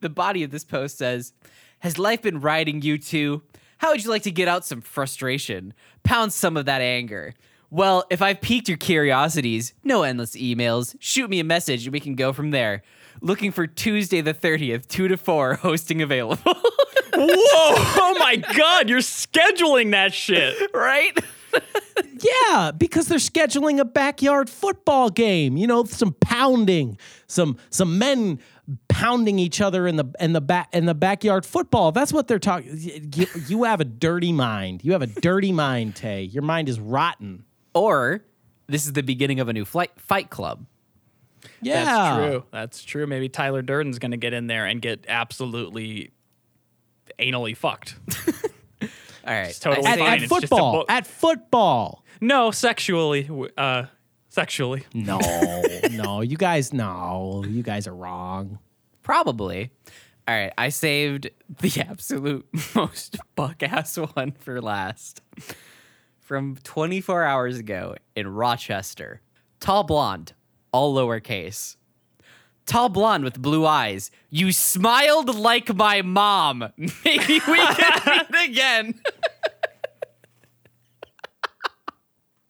the body of this post says, Has life been riding you too? How would you like to get out some frustration? Pound some of that anger. Well, if I've piqued your curiosities, no endless emails. Shoot me a message and we can go from there. Looking for Tuesday the 30th, 2 to 4, <laughs> hosting available.
Whoa! Oh my God! You're scheduling that shit. <laughs>
right? <laughs>
Yeah, because they're scheduling a backyard football game. You know, some pounding, some some men pounding each other in the in the back in the backyard football. That's what they're talking. You, you have a dirty mind. You have a dirty mind, Tay. Your mind is rotten.
Or this is the beginning of a new flight, fight club.
Yeah,
That's true. That's true. Maybe Tyler Durden's going to get in there and get absolutely anally fucked. <laughs>
All right.
It's totally
At,
fine.
at
It's
football,
book.
at football.
No, sexually. Uh, sexually.
No, <laughs> no, you guys, no, you guys are wrong.
Probably. All right, I saved the <laughs> absolute most buck ass one for last. From 24 hours ago in Rochester. Tall blonde, all lowercase. Tall blonde with blue eyes. You smiled like my mom. <laughs> Maybe we can <laughs> meet again.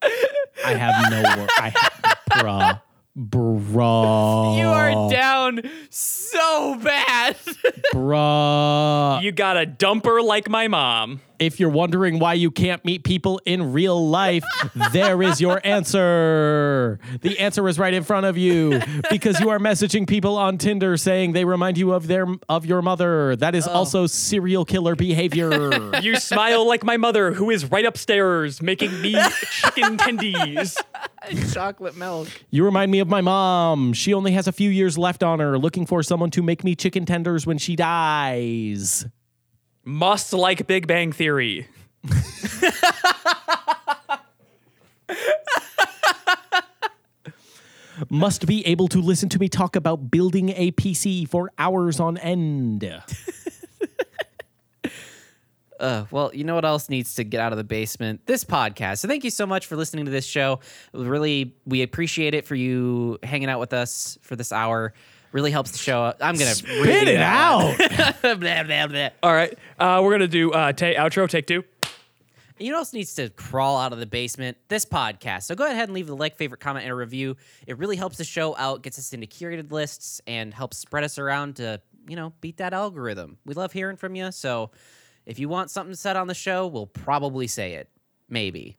I have no word. I ha- bruh, bruh.
You are down so bad. <laughs>
bruh.
You got a dumper like my mom.
If you're wondering why you can't meet people in real life, there is your answer. The answer is right in front of you because you are messaging people on Tinder saying they remind you of their of your mother. That is oh. also serial killer behavior. <laughs>
You smile like my mother, who is right upstairs making me chicken tendies. <laughs>
Chocolate milk.
you remind me of my mom. She only has a few years left on her, looking for someone to make me chicken tenders when she dies.
Must like Big Bang Theory.
Must be able to listen to me talk about building a PC for hours on end. <laughs>
Uh, well, you know what else needs to get out of the basement? This podcast. So thank you so much for listening to this show. Really, we appreciate it for you hanging out with us for this hour. Really helps the show. up. I'm gonna
Spit it out.
blah, <laughs> blah, blah.
All right, uh, we're gonna do uh, ta- outro. Take two.
You know what else needs to crawl out of the basement? This podcast. So go ahead and leave a like, favorite, comment, and a review. It really helps the show out, gets us into curated lists, and helps spread us around to, you know, beat that algorithm. We love hearing from you. So if you want something said on the show, we'll probably say it. Maybe.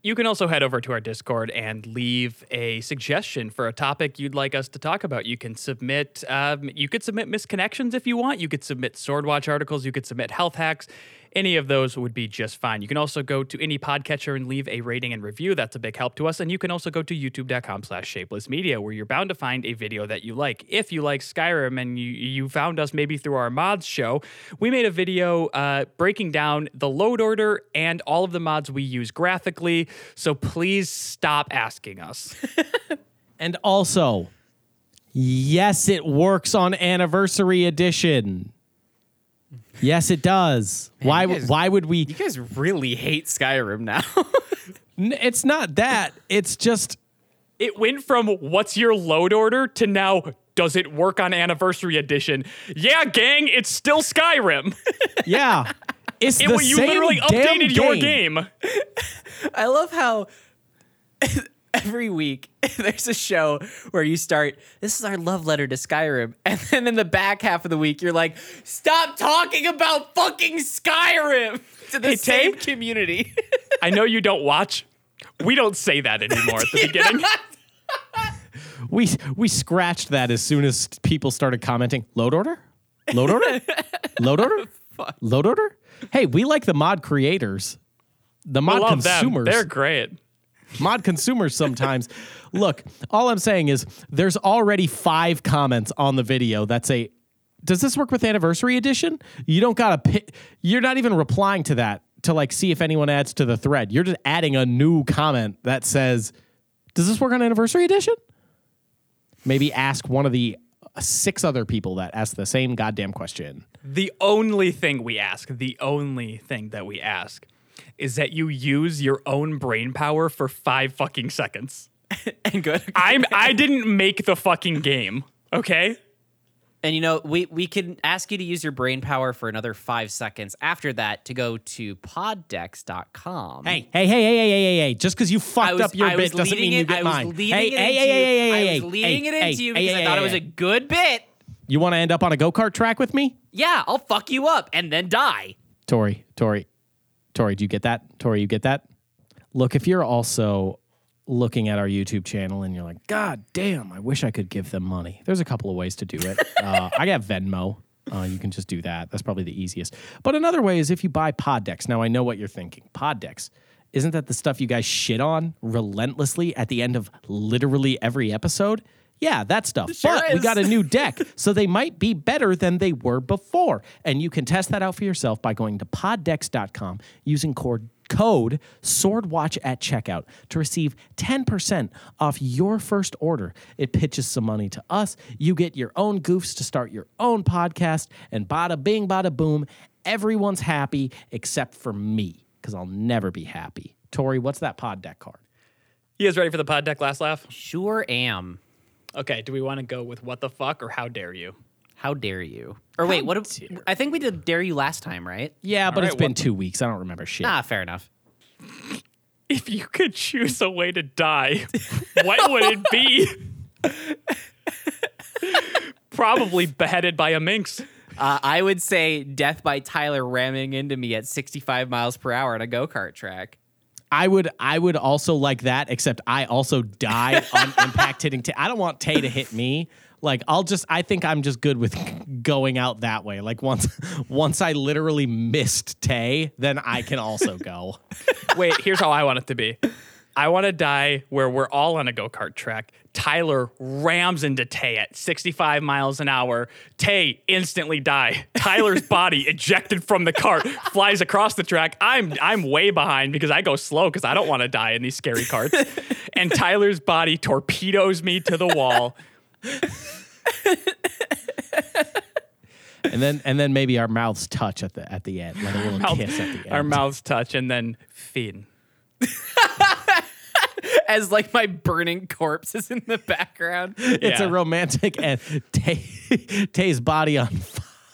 You can also head over to our Discord and leave a suggestion for a topic you'd like us to talk about. You can submit, um, you could submit missed connections if you want. You could submit Swordwatch articles. You could submit health hacks. Any of those would be just fine. You can also go to any podcatcher and leave a rating and review. That's a big help to us. And you can also go to youtube.com slash shapeless media where you're bound to find a video that you like. If you like Skyrim and you, you found us maybe through our mods show, we made a video uh, breaking down the load order and all of the mods we use graphically. So please stop asking us. <laughs>
And also, yes, it works on Anniversary Edition. Yes, it does. why? would
guys-
why would we?
You guys really hate Skyrim now. <laughs>
N- It's not that. It's just
it went from what's your load order to now does it work on anniversary edition? Yeah, gang, it's still Skyrim. <laughs>
yeah. It's
It,
the
you
same
literally
damn
updated your game. <laughs>
I love how every week <laughs> there's a show where you start, this is our love letter to Skyrim. <laughs> And then in the back half of the week, you're like, stop talking about fucking Skyrim <laughs> to the
Hey, Tay?
same community.
I know you don't watch. We don't say that anymore at the beginning.
we we scratched that as soon as people started commenting. Load order, load order, load order, load order. Hey, we like the mod creators, the mod
love them.
consumers.
They're great.
Mod consumers sometimes. Look, all I'm saying is there's already five comments on the video that say, "Does this work with Anniversary Edition?" You don't gotta. You're not even replying to that to like see if anyone adds to the thread. You're just adding a new comment that says, "Does this work on Anniversary Edition?" Maybe ask one of the six other people that asked the same goddamn question.
The only thing we ask, the only thing that we ask is that you use your own brain power for five fucking seconds. <laughs>
and good.
I'm <laughs> I didn't make the fucking game, okay?
And you know, we we can ask you to use your brain power for another five seconds after that to go to poddex.com.
Hey, hey, hey, hey, hey, hey, hey, hey. Just because you fucked
was,
up your
I
bit doesn't
leading
mean you
it,
get
I was
mine.
leading
hey, hey, hey, hey, hey, hey,
I
hey,
was leading
hey,
it into
hey,
you because
hey,
I thought
hey,
it was
hey.
a good bit.
You want to end up on a go kart track with me?
Yeah, I'll fuck you up and then die.
Tori, Tori, Tori, do you get that? Tori, you get that? Look, if you're also looking at our YouTube channel and you're like, God damn, I wish I could give them money. There's a couple of ways to do it. <laughs> uh, I got Venmo. Uh, you can just do that. That's probably the easiest. But another way is if you buy Poddex. Now I know what you're thinking. Poddex. Isn't that the stuff you guys shit on relentlessly at the end of literally every episode? Yeah, that stuff.
Sure
but we got a new deck, <laughs> so they might be better than they were before. And you can test that out for yourself by going to poddex.com using code code swordwatch at checkout to receive 10% off your first order. It pitches some money to us. You get your own goofs to start your own podcast, and bada bing, bada boom, everyone's happy except for me, because I'll never be happy. Tori, what's that pod deck card?
You guys ready for the pod deck last laugh?
Sure am.
Okay, do we want to go with what the fuck or how dare you?
How dare you? Or wait, what? if- I think we did dare you last time, right?
Yeah, but
right,
it's been
what-
two weeks. I don't remember shit.
Ah, fair enough. <laughs>
If you could choose a way to die, <laughs> what would it be? Probably beheaded by a minx.
Uh, I would say death by Tyler ramming into me at 65 miles per hour on a go kart track.
I would I would also like that, except I also die <laughs> on impact hitting Tay. I don't want Tay to hit me. Like I'll just I think I'm just good with going out that way. Like once <laughs> once I literally missed Tay, then I can also go. <laughs>
Wait, here's how I want it to be. I want to die where we're all on a go kart track. Tyler rams into Tay at 65 miles an hour. Tay instantly die. Tyler's <laughs> body ejected from the cart flies across the track. I'm I'm way behind because I go slow because I don't want to die in these scary carts. <laughs> and Tyler's body torpedoes me to the wall.
And then and then maybe our mouths touch at the at the end, like a little
Mouth-
kiss at the end.
Our mouths touch and then fin. <laughs> <laughs>
As like my burning corpse is in the background.
It's
Yeah.
a romantic and Tay, <laughs> Tay's body on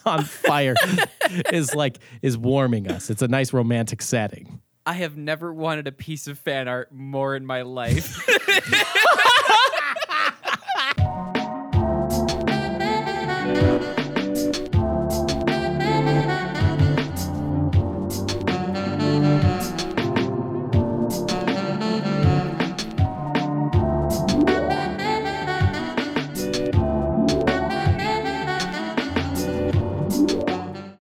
on fire <laughs> is like is warming us. It's a nice romantic setting.
I have never wanted a piece of fan art more in my life.